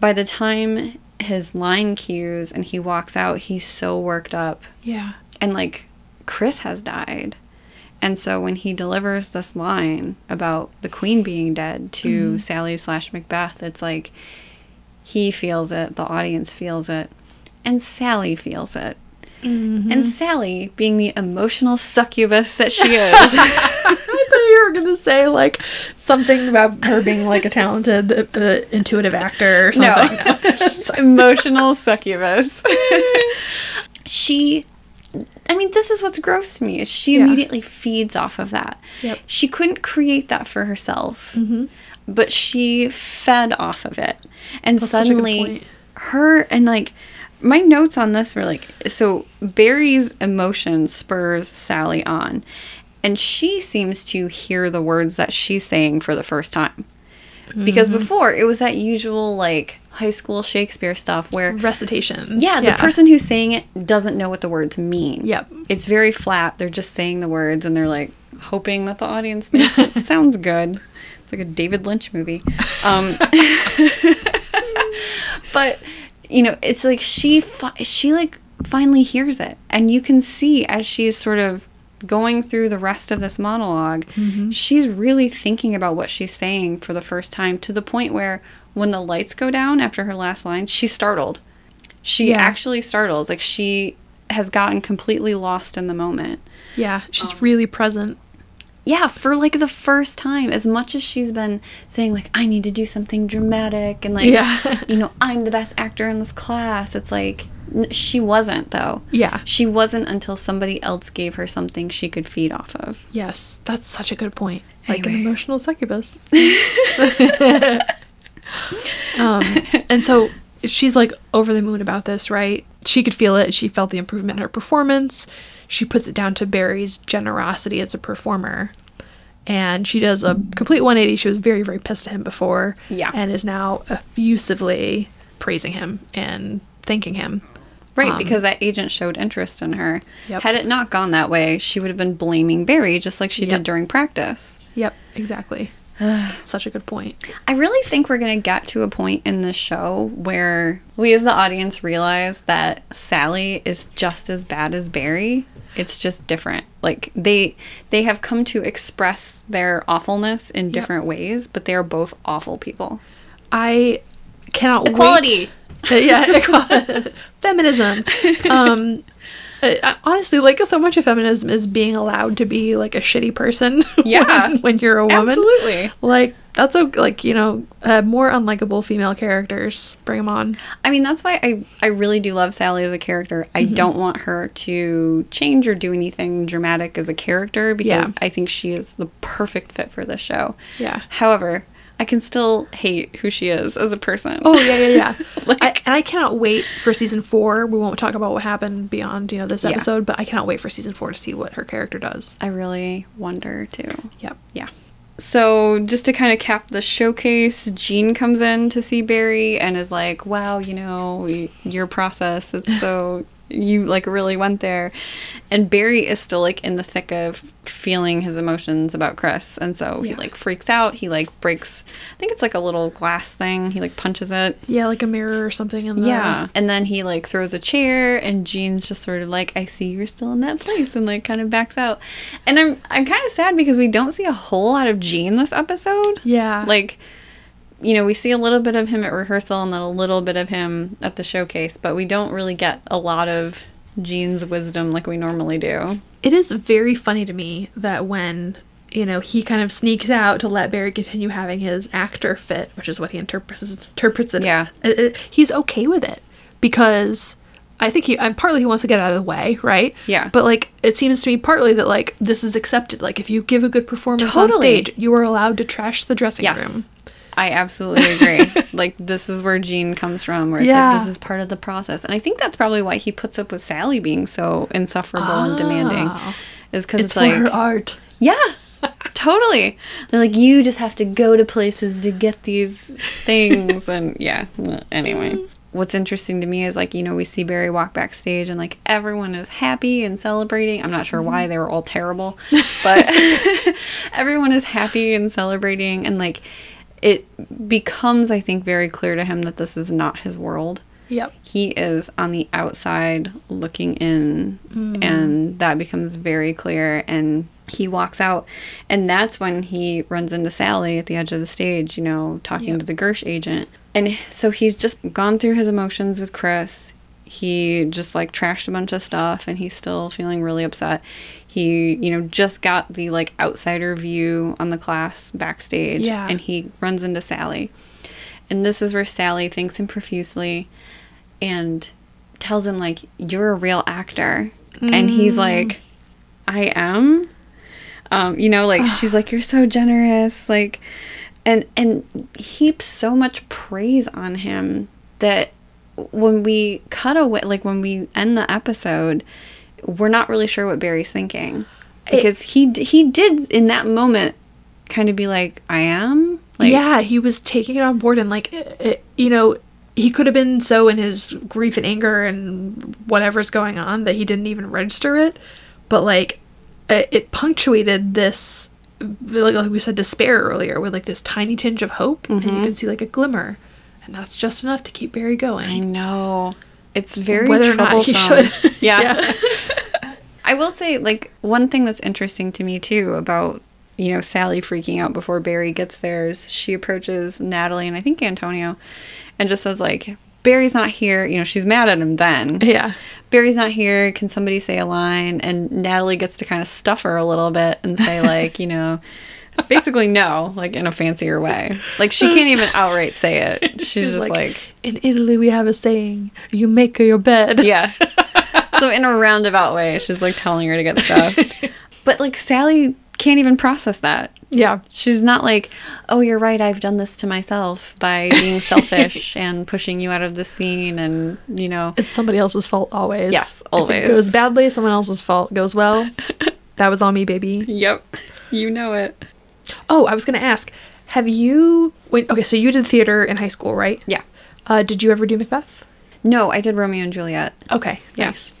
Speaker 3: by the time his line cues and he walks out, he's so worked up.
Speaker 2: Yeah.
Speaker 3: And like, Chris has died. And so when he delivers this line about the queen being dead to mm-hmm. Sally slash Macbeth, it's like he feels it, the audience feels it, and Sally feels it. Mm-hmm. And Sally, being the emotional succubus that she is,
Speaker 2: I thought you were gonna say like something about her being like a talented, uh, intuitive actor or something. No.
Speaker 3: emotional succubus. she I mean, this is what's gross to me is she
Speaker 2: Yeah.
Speaker 3: immediately feeds off of that.
Speaker 2: Yep.
Speaker 3: She couldn't create that for herself,
Speaker 2: Mhm.
Speaker 3: but she fed off of it, and
Speaker 2: That's such a good
Speaker 3: suddenly, her and like my notes on this were like so Barry's emotion spurs Sally on, and she seems to hear the words that she's saying for the first time. Because
Speaker 2: Mm-hmm.
Speaker 3: before it was that usual like high school Shakespeare stuff where
Speaker 2: Recitation.
Speaker 3: yeah, the person who's saying it doesn't know what the words mean.
Speaker 2: Yep.
Speaker 3: It's very flat. They're just saying the words and they're like hoping that the audience thinks it sounds good. It's like a David Lynch movie. Um, but you know, it's like she fi- she like finally hears it and you can see as she's sort of going through the rest of this monolog she's really thinking about what she's saying for the first time to the point where when the lights go down after her last line she's startled she
Speaker 2: Yeah.
Speaker 3: actually startles like she has gotten completely lost in the moment
Speaker 2: Yeah, she's
Speaker 3: Um,
Speaker 2: really present.
Speaker 3: Yeah for like the first time as much as she's been saying like i need to do something dramatic and like
Speaker 2: Yeah.
Speaker 3: you know i'm the best actor in this class it's like n- she wasn't though
Speaker 2: Yeah.
Speaker 3: she wasn't until somebody else gave her something she could feed off of
Speaker 2: Yes, that's such a good point. Like an emotional succubus. um, and so she's like over the moon about this, right? She could feel it. She felt the improvement in her performance. She puts it down to Barry's generosity as a performer. And she does a complete 180. She was very, very pissed at him before.
Speaker 3: Yeah.
Speaker 2: And is now effusively praising him and thanking him.
Speaker 3: right
Speaker 2: Um,
Speaker 3: because that agent showed interest in her
Speaker 2: Yep.
Speaker 3: had it not gone that way she would have been blaming barry just like she
Speaker 2: Yep.
Speaker 3: did during practice
Speaker 2: Yep, exactly. Such a good point.
Speaker 3: I really think we're going to get to a point in this show where we as the audience realize that Sally is just as bad as Barry. It's just different. Like they they have come to express their awfulness in different ways, but they are both awful people.
Speaker 2: I cannot
Speaker 3: Equality.
Speaker 2: wait. yeah, equality. feminism. Um, I- I- honestly, like so much of feminism is being allowed to be like a shitty person.
Speaker 3: Yeah.
Speaker 2: when, when you're a woman.
Speaker 3: Absolutely.
Speaker 2: Like that's okay. Like you know, uh, more unlikable female characters. Bring them on.
Speaker 3: I mean, that's why I I really do love Sally as a character. I don't want her to change or do anything dramatic as a character because
Speaker 2: Yeah.
Speaker 3: I think she is the perfect fit for this show.
Speaker 2: Yeah.
Speaker 3: However, I can still hate who she is as a person.
Speaker 2: Oh yeah, yeah, yeah.
Speaker 3: Like-
Speaker 2: I, and I cannot wait for season four. We won't talk about what happened beyond you know this
Speaker 3: Yeah.
Speaker 2: episode, but I cannot wait for season four to see what her character does.
Speaker 3: I really wonder too.
Speaker 2: Yep.
Speaker 3: Yeah. So just to kind of cap the showcase, Gene comes in to see Barry and is like, "Wow, you know, your process is so you like really went there." And Barry is still like in the thick of feeling his emotions about Chris, and so he like freaks out. He like breaks, I think it's like a little glass thing. He like punches it.
Speaker 2: Yeah, like a mirror or something in the
Speaker 3: Yeah. And then he like throws a chair and Gene's just sort of like, I see you're still in that place and like kind of backs out. And I'm I'm kind of sad because we don't see a whole lot of Jean this episode.
Speaker 2: Yeah.
Speaker 3: Like you know, we see a little bit of him at rehearsal and then a little bit of him at the showcase, but we don't really get a lot of Gene's wisdom like we normally do.
Speaker 2: it is very funny to me that when you know he kind of sneaks out to let Barry continue having his actor fit, which is what he interprets interprets it.
Speaker 3: Yeah.
Speaker 2: it- it- he's okay with it because I think he, and partly he wants to get out of the way, right?
Speaker 3: Yeah.
Speaker 2: But like, it seems to me partly that like this is accepted. Like, if you give a good performance on stage, you are allowed to trash the dressing
Speaker 3: Yes.
Speaker 2: room.
Speaker 3: I absolutely agree. like this is where Gene comes from, where it's
Speaker 2: Yeah.
Speaker 3: like this is part of the process, and I think that's probably why he puts up with Sally being so insufferable and ah.
Speaker 2: demanding,
Speaker 3: is because
Speaker 2: It's,
Speaker 3: it's,
Speaker 2: for
Speaker 3: like
Speaker 2: her art.
Speaker 3: yeah, totally. They're like you just have to go to places to get these things, and yeah. well, Anyway, what's interesting to me is like, you know, we see Barry walk backstage and like everyone is happy and celebrating. I'm not sure why mm-hmm. they were all terrible, but everyone is happy and celebrating and like it becomes I think very clear to him that this is not his world.
Speaker 2: Yep.
Speaker 3: he is on the outside looking in mm-hmm. and that becomes very clear and he walks out and that's when he runs into sally at the edge of the stage you know talking
Speaker 2: Yep.
Speaker 3: to the gersh agent. And so he's just gone through his emotions with chris. He just like trashed a bunch of stuff and he's still feeling really upset he you know just got the like outsider view on the class backstage
Speaker 2: Yeah.
Speaker 3: and he runs into sally and this is where Sally thanks him profusely and tells him like you're a real actor. And he's like I am. Um, you know, like she's like you're so generous like and and heaps so much praise on him that when we cut away like when we end the episode we're not really sure what Barry's thinking. Because he d- he did in that moment kind of be like I am? Like
Speaker 2: yeah, he was taking it on board and like it, it- you know, he could have been so in his grief and anger and whatever's going on that he didn't even register it, but like it, it punctuated this like, like we said despair earlier with like this tiny tinge of hope. And you mm-hmm. can see like a glimmer. And that's just enough to keep Barry going.
Speaker 3: I know. It's very
Speaker 2: Whether or not he
Speaker 3: troublesome.
Speaker 2: should.
Speaker 3: Yeah. I will say, like, one thing that's interesting to me, too, about, you know, Sally freaking out before Barry gets there is she approaches Natalie and I think Antonio and just says, like, Barry's not here. You know, she's mad at him then.
Speaker 2: yeah.
Speaker 3: Barry's not here. Can somebody say a line? And Natalie gets to kind of stuff her a little bit and say, like, you know, basically no, like in a fancier way. Like, she can't even outright say it. She's just like
Speaker 2: in Italy we have a saying, you make your bed.
Speaker 3: Yeah. so in a roundabout way, she's like telling her to get stuffed. But like Sally can't even process that.
Speaker 2: Yeah.
Speaker 3: She's not like, "Oh, you're right. I've done this to myself by being selfish and pushing you out of the scene and, you know,
Speaker 2: It's somebody else's fault always.
Speaker 3: Yes,
Speaker 2: If
Speaker 3: always.
Speaker 2: it goes badly, someone else's fault. Goes well, that was on me, baby.
Speaker 3: yep. You know it."
Speaker 2: Oh, I was gonna ask, have you? Wait, okay, so you did theater in high school, right?
Speaker 3: Yeah.
Speaker 2: Uh, did you ever do Macbeth?
Speaker 3: No, I did Romeo and Juliet.
Speaker 2: Okay,
Speaker 3: Yeah.
Speaker 2: nice.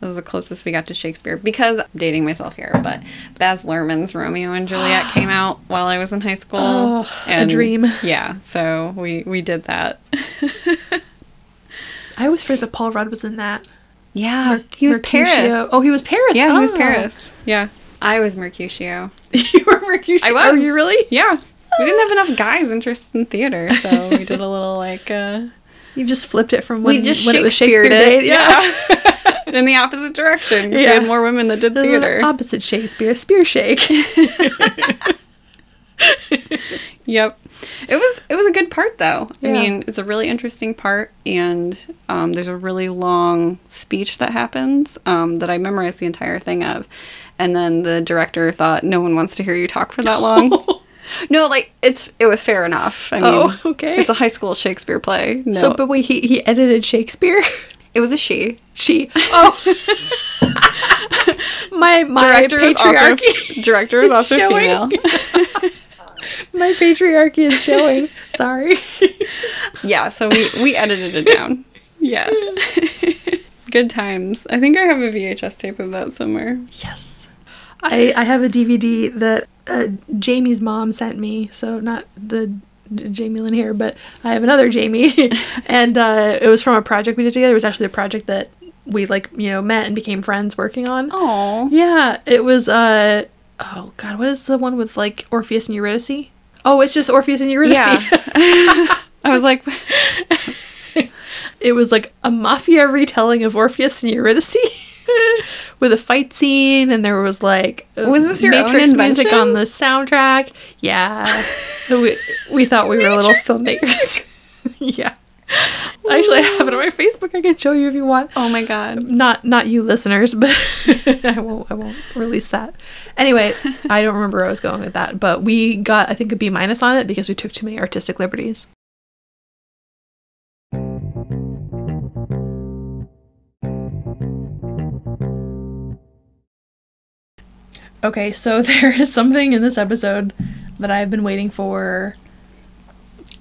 Speaker 3: That was the closest we got to Shakespeare because I'm dating myself here, but Baz Luhrmann's Romeo and Juliet came out while I was in high school.
Speaker 2: Oh, a dream.
Speaker 3: Yeah, so we we did that.
Speaker 2: I always forget that Paul Rudd was in that.
Speaker 3: Yeah,
Speaker 2: Merc-
Speaker 3: he was
Speaker 2: Mercutio.
Speaker 3: Paris.
Speaker 2: Oh, he was Paris.
Speaker 3: yeah, he was
Speaker 2: Oh.
Speaker 3: Paris. Yeah, I was Mercutio.
Speaker 2: you were Mercutio.
Speaker 3: I
Speaker 2: Oh,
Speaker 3: was.
Speaker 2: you really?
Speaker 3: Yeah, we didn't have enough guys interested in theater, so we did a little like uh,
Speaker 2: You just flipped it from when,
Speaker 3: we just
Speaker 2: when it was
Speaker 3: Shakespeare'd it.
Speaker 2: Day. Yeah.
Speaker 3: yeah, in the opposite direction. 'cause We
Speaker 2: Yeah.
Speaker 3: had more women that did
Speaker 2: The
Speaker 3: theater.
Speaker 2: opposite Shakespeare, spear shake.
Speaker 3: Yep. It was it was a good part though. I mean, it's a really interesting part and um, there's a really long speech that happens um, that I memorized the entire thing of. And then the director thought no one wants to hear you talk for that long. no, like it's it was fair enough. I oh, mean,
Speaker 2: Oh, okay.
Speaker 3: It's a high school Shakespeare play. No.
Speaker 2: So, but wait, he he edited Shakespeare.
Speaker 3: it was a she.
Speaker 2: She. Oh. my my
Speaker 3: Director is also
Speaker 2: patriarchy.
Speaker 3: director is also
Speaker 2: Showing.
Speaker 3: female.
Speaker 2: my patriarchy is showing. Sorry.
Speaker 3: Yeah, so we we edited it down. Yeah. Good times. I think I have a VHS tape of that somewhere.
Speaker 2: Yes. I I have a DVD that uh, Jamie's mom sent me. So not the Jamie Lynn here, but I have another Jamie, and uh, it was from a project we did together. It was actually a project that we like you know met and became friends working on.
Speaker 3: Oh.
Speaker 2: Yeah, it was uh oh god, what is the one with like Orpheus and Eurydice? Oh, it's just Orpheus and Eurydice.
Speaker 3: Yeah. I was like,
Speaker 2: it was like a mafia retelling of Orpheus and Eurydice with a fight scene and there was like uh,
Speaker 3: Was this your
Speaker 2: Matrix music on the soundtrack. Yeah. we, we thought we were little filmmakers. yeah. Actually, I have it on my Facebook. I can show you if you want.
Speaker 3: oh my god.
Speaker 2: Not not you listeners, but I won't I won't release that. Anyway, I don't remember where I was going with that, but we got I think a B minus on it because we took too many artistic liberties. Okay, so there is something in this episode that I've been waiting for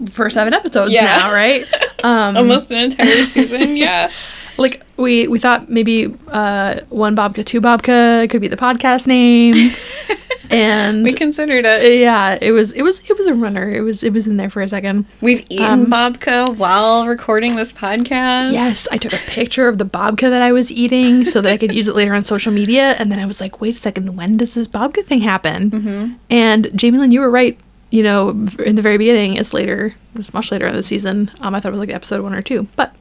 Speaker 2: for seven episodes
Speaker 3: Yeah.
Speaker 2: now, right? Um,
Speaker 3: Almost an entire season, yeah.
Speaker 2: Like we we thought maybe uh, one Babka, two Babka could be the podcast name, and
Speaker 3: We considered it.
Speaker 2: yeah, it was it was it was a runner. It was it was in there for a second.
Speaker 3: We've eaten
Speaker 2: Um,
Speaker 3: babka while recording this podcast.
Speaker 2: Yes, I took a picture of the babka that I was eating so that I could use it later on social media. And then I was like, wait a second, when does this babka thing happen? Mm-hmm. And Jamie Lynn, you were right. You know, in the very beginning, it's later, it was much later in the season. Um, I thought it was like episode one or two. But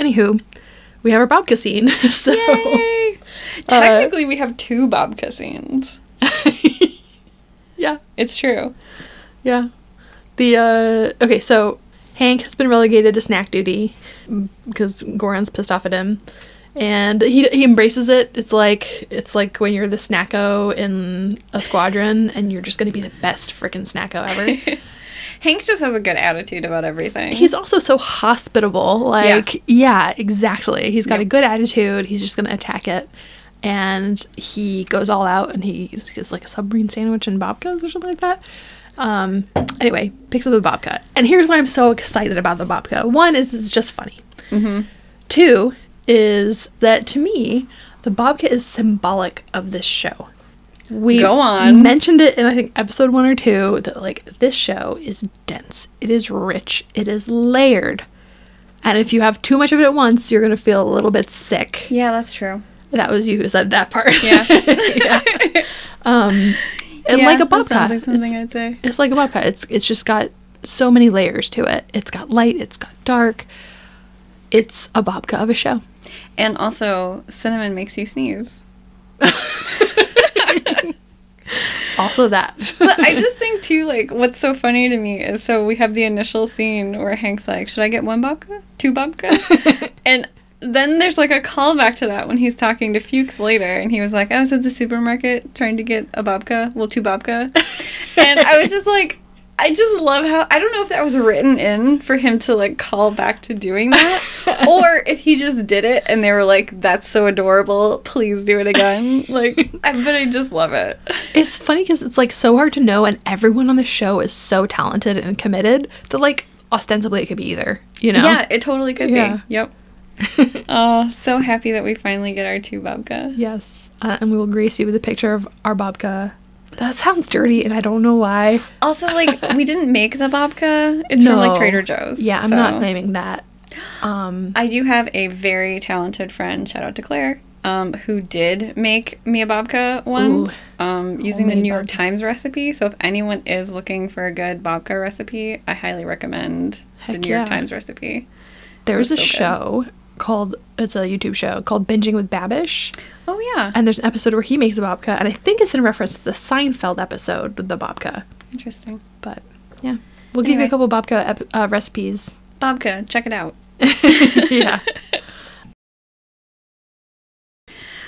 Speaker 2: anywho, we have our babka scene. so
Speaker 3: Yay!
Speaker 2: Uh,
Speaker 3: Technically, we have two babka scenes.
Speaker 2: yeah,
Speaker 3: It's true.
Speaker 2: yeah. The uh, okay, so Hank has been relegated to snack duty because Goran's pissed off at him, and he he embraces it. It's like it's like when you're the snacko in a squadron, and you're just gonna be the best freaking snacko ever.
Speaker 3: Hank just has a good attitude about everything.
Speaker 2: He's also so hospitable. Like yeah, exactly. He's got a good attitude. He's just gonna attack it. And he goes all out and he gets like a submarine sandwich and babkas or something like that. Um, anyway, picks up the babka. And here's why I'm so excited about the babka. One is it's just funny. Two is that to me, the babka is symbolic of this show. We
Speaker 3: Go on.
Speaker 2: mentioned it in I think episode one or two that like this show is dense. It is rich. It is layered. And if you have too much of it at once, you're gonna feel a little bit sick.
Speaker 3: yeah, that's true.
Speaker 2: That was you who said that part.
Speaker 3: Yeah.
Speaker 2: Yeah. Um, and
Speaker 3: Yeah,
Speaker 2: like a babka.
Speaker 3: sounds like something
Speaker 2: it's,
Speaker 3: I'd say.
Speaker 2: it's like a babka. It's it's just got so many layers to it. It's got light. It's got dark. It's a babka of a show.
Speaker 3: And also, cinnamon makes you sneeze.
Speaker 2: Also that.
Speaker 3: But I just think too, like, what's so funny to me is so we have the initial scene where Hank's like, "Should I get one babka, two babka?" and then there's like a callback to that when he's talking to Fuchs later, and he was like, "I was at the supermarket trying to get a babka, well, two babka," and I was just like. I just love how I don't know if that was written in for him to like call back to doing that or if he just did it and they were like that's so adorable please do it again like I, but I just love it
Speaker 2: It's funny because it's like so hard to know, and everyone on the show is so talented and committed that like ostensibly it could be either. You know?
Speaker 3: Yeah, it totally could
Speaker 2: Yeah.
Speaker 3: be. Yep. Oh, so happy that we finally get our two babka.
Speaker 2: Yes, uh, and we will grace you with a picture of our babka. That sounds dirty, and I don't know why.
Speaker 3: Also, like we didn't make the babka; it's from like Trader Joe's.
Speaker 2: Yeah, I'm not claiming that. Um,
Speaker 3: I do have a very talented friend. Shout out to Claire. Um, who did make me a babka once um, using the New York
Speaker 2: babka.
Speaker 3: Times recipe. So if anyone is looking for a good babka recipe, I highly recommend the
Speaker 2: Heck
Speaker 3: New York. Times recipe.
Speaker 2: there's a
Speaker 3: so good.
Speaker 2: show called it's a YouTube show called Binging with Babish,
Speaker 3: Oh yeah,
Speaker 2: and there's an episode where he makes a babka, and I think it's in reference to the Seinfeld episode with the babka.
Speaker 3: interesting.
Speaker 2: But yeah, we'll give you a couple babka ep- uh, recipes.
Speaker 3: Babka, check it out.
Speaker 2: yeah.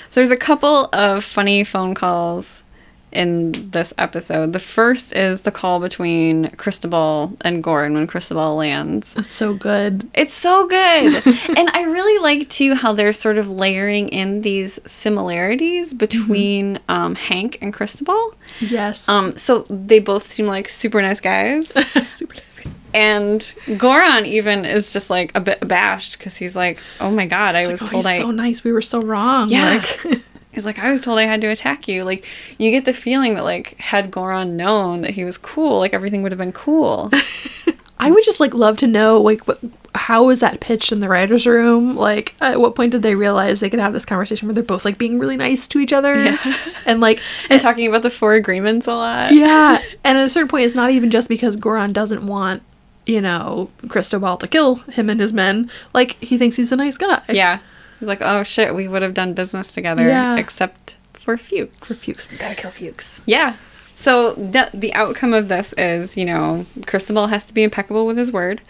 Speaker 3: So there's a couple of funny phone calls in this episode. The first is the call between Cristobal and Goran when Cristobal lands.
Speaker 2: That's so good.
Speaker 3: It's so good. and I really like too how they're sort of layering in these similarities between um, Hank and Cristobal.
Speaker 2: Yes.
Speaker 3: Um, so they both seem like super nice guys.
Speaker 2: super nice. guys.
Speaker 3: And Goran even is just like a bit abashed because he's like, oh my god, I
Speaker 2: It's
Speaker 3: was
Speaker 2: like, oh,
Speaker 3: told I.
Speaker 2: so nice. We were so wrong.
Speaker 3: Yeah.
Speaker 2: Like,
Speaker 3: He's like, I was told I had to attack you. Like, you get the feeling that, like, had Goran known that he was cool, like, everything would have been cool.
Speaker 2: I would just like love to know like what how was that pitched in the writers' room? Like, at what point did they realize they could have this conversation where they're both like being really nice to each other?
Speaker 3: Yeah.
Speaker 2: And like,
Speaker 3: and talking about the four agreements a lot.
Speaker 2: yeah. And at a certain point, it's not even just because Goran doesn't want, you know, Cristobal to kill him and his men. Like, he thinks he's a nice guy.
Speaker 3: Yeah. He's like, oh shit, we would have done business together,
Speaker 2: Yeah.
Speaker 3: except for Fuchs.
Speaker 2: For Fuchs, we gotta kill Fuchs.
Speaker 3: Yeah. So the the outcome of this is, you know, Cristobal has to be impeccable with his word,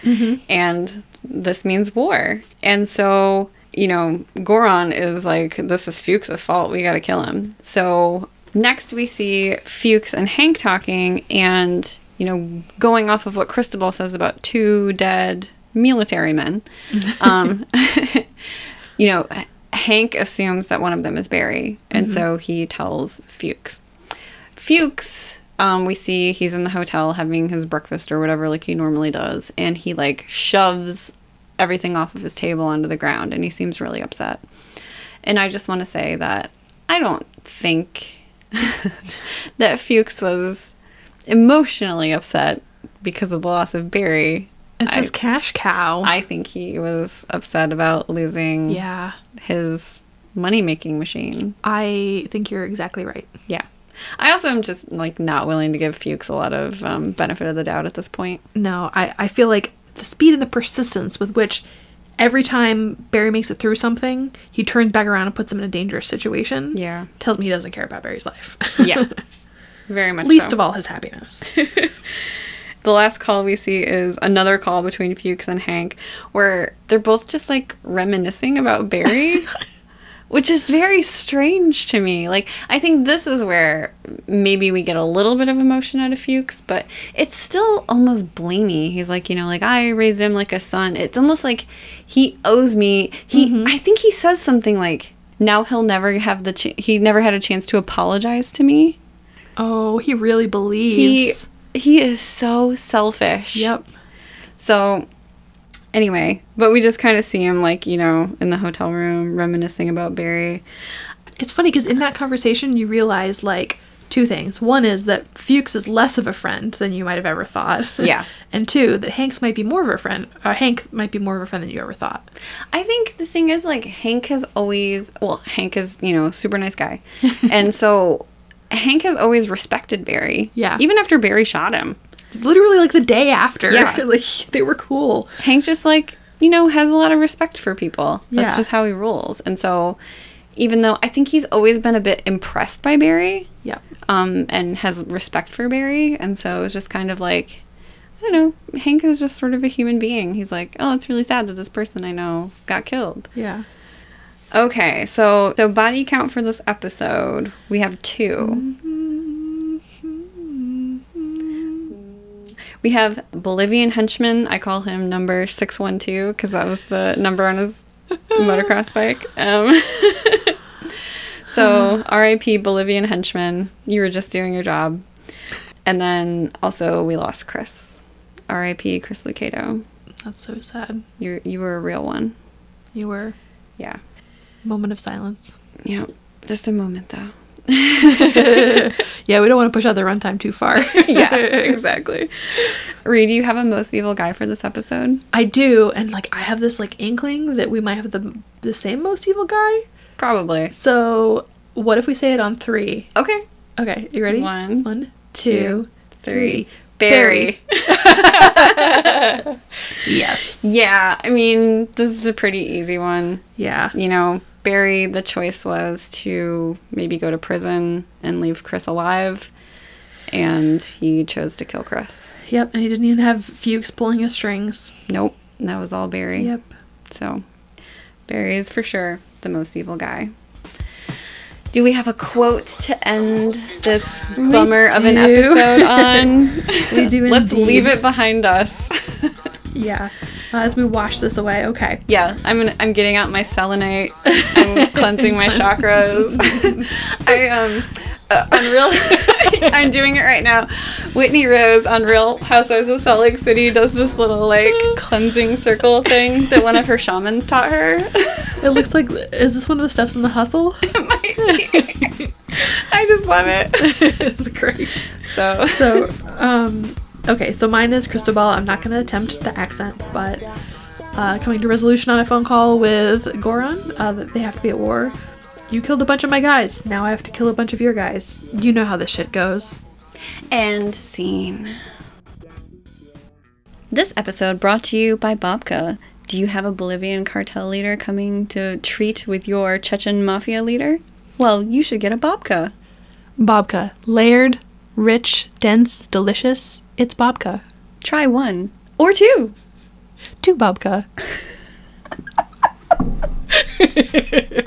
Speaker 3: and this means war. And so, you know, Goran is like, this is Fuchs's fault. We got to kill him. So next we see Fuchs and Hank talking, and you know, going off of what Cristobal says about two dead military men. um, you know, Hank assumes that one of them is Barry, and so he tells Fuchs. Fuchs, um, we see he's in the hotel having his breakfast or whatever, like he normally does, and he like shoves everything off of his table onto the ground and he seems really upset. And I just want to say that I don't think that Fuchs was emotionally upset because of the loss of Barry.
Speaker 2: It's
Speaker 3: I-
Speaker 2: his cash cow.
Speaker 3: I think he was upset about losing
Speaker 2: yeah.
Speaker 3: his money making machine.
Speaker 2: I think you're exactly right.
Speaker 3: Yeah. I also am just like not willing to give Fuchs a lot of um, benefit of the doubt at this point.
Speaker 2: No, I, I feel like the speed and the persistence with which every time Barry makes it through something, he turns back around and puts him in a dangerous situation.
Speaker 3: Yeah.
Speaker 2: Tells me he doesn't care about Barry's life.
Speaker 3: Yeah. Very much
Speaker 2: Least
Speaker 3: so.
Speaker 2: of all his happiness.
Speaker 3: The last call we see is another call between Fuchs and Hank where they're both just like reminiscing about Barry. Which is very strange to me. Like, I think this is where maybe we get a little bit of emotion out of Fuchs, but it's still almost blamey. He's like, you know, like I raised him like a son. It's almost like he owes me. He, mm-hmm. I think he says something like, now he'll never have the, ch- he never had a chance to apologize to me.
Speaker 2: oh, he really believes.
Speaker 3: he is so selfish.
Speaker 2: yep.
Speaker 3: So, anyway, but we just kind of see him like, you know, in the hotel room reminiscing about Barry.
Speaker 2: It's funny because in that conversation, you realize like two things. One is that Fuchs is less of a friend than you might have ever thought.
Speaker 3: Yeah.
Speaker 2: and two, that Hanks might be more of a friend. Uh, Hank might be more of a friend than you ever thought.
Speaker 3: I think the thing is like Hank has always, well, Hank is, you know, super nice guy. and so Hank has always respected Barry.
Speaker 2: Yeah.
Speaker 3: Even after Barry shot him.
Speaker 2: Literally, like the day after.
Speaker 3: Yeah.
Speaker 2: like they were cool.
Speaker 3: Hank just like, you know, has a lot of respect for people. That's
Speaker 2: Yeah.
Speaker 3: just how he rules. And so even though I think he's always been a bit impressed by Barry,
Speaker 2: Yep.
Speaker 3: um, and has respect for Barry. And so it's just kind of like, I don't know, Hank is just sort of a human being. He's like, oh, it's really sad that this person I know got killed.
Speaker 2: Yeah.
Speaker 3: Okay, so so body count for this episode, we have 2 We have Bolivian henchman. I call him number six one two because that was the number on his motocross bike. Um, so R.I.P. Bolivian henchman. You were just doing your job. And then also we lost Chris. R.I.P. Chris Lucado.
Speaker 2: That's so sad.
Speaker 3: You you were a real one.
Speaker 2: You were.
Speaker 3: Yeah.
Speaker 2: Moment of silence.
Speaker 3: Yeah. Just a moment though.
Speaker 2: yeah, we don't want to push out the runtime too far.
Speaker 3: yeah, exactly. Reed, do you have a most evil guy for this episode?
Speaker 2: I do, and like I have this like inkling that we might have the the same most evil guy.
Speaker 3: Probably.
Speaker 2: So what if we say it on three?
Speaker 3: Okay.
Speaker 2: Okay, you ready?
Speaker 3: One,
Speaker 2: One, two, three.
Speaker 3: Barry.
Speaker 2: Yes.
Speaker 3: Yeah, I mean, this is a pretty easy one.
Speaker 2: Yeah.
Speaker 3: You know, Barry, the choice was to maybe go to prison and leave Chris alive, and he chose to kill Chris.
Speaker 2: Yep. And he didn't even have Fuchs pulling his strings.
Speaker 3: Nope, that was all Barry.
Speaker 2: Yep.
Speaker 3: So, Barry is for sure the most evil guy. Do we have a quote to end this bummer of an episode on?
Speaker 2: We do
Speaker 3: Let's
Speaker 2: indeed.
Speaker 3: leave it behind us.
Speaker 2: Yeah. As we wash this away. Okay.
Speaker 3: yeah, I'm gonna, I'm getting out my selenite. I'm cleansing my chakras. I um uh, on Real I'm doing it right now. Whitney Rose on Real Housewives of Salt Lake City does this little like cleansing circle thing that one of her shamans taught her.
Speaker 2: It looks like is this one of the steps in the hustle?
Speaker 3: Might be. I just love it.
Speaker 2: it's great.
Speaker 3: So,
Speaker 2: So, um, okay, so mine is Cristobal. I'm not going to attempt the accent, but uh, coming to resolution on a phone call with Goran, uh, that they have to be at war. You killed a bunch of my guys. Now I have to kill a bunch of your guys. You know how this shit goes.
Speaker 3: and scene. This episode brought to you by Babka. Do you have a Bolivian cartel leader coming to treat with your Chechen mafia leader? Well, you should get a Babka.
Speaker 2: Babka. Layered, rich, dense, delicious. It's Babka.
Speaker 3: Try one or two.
Speaker 2: Two Babka.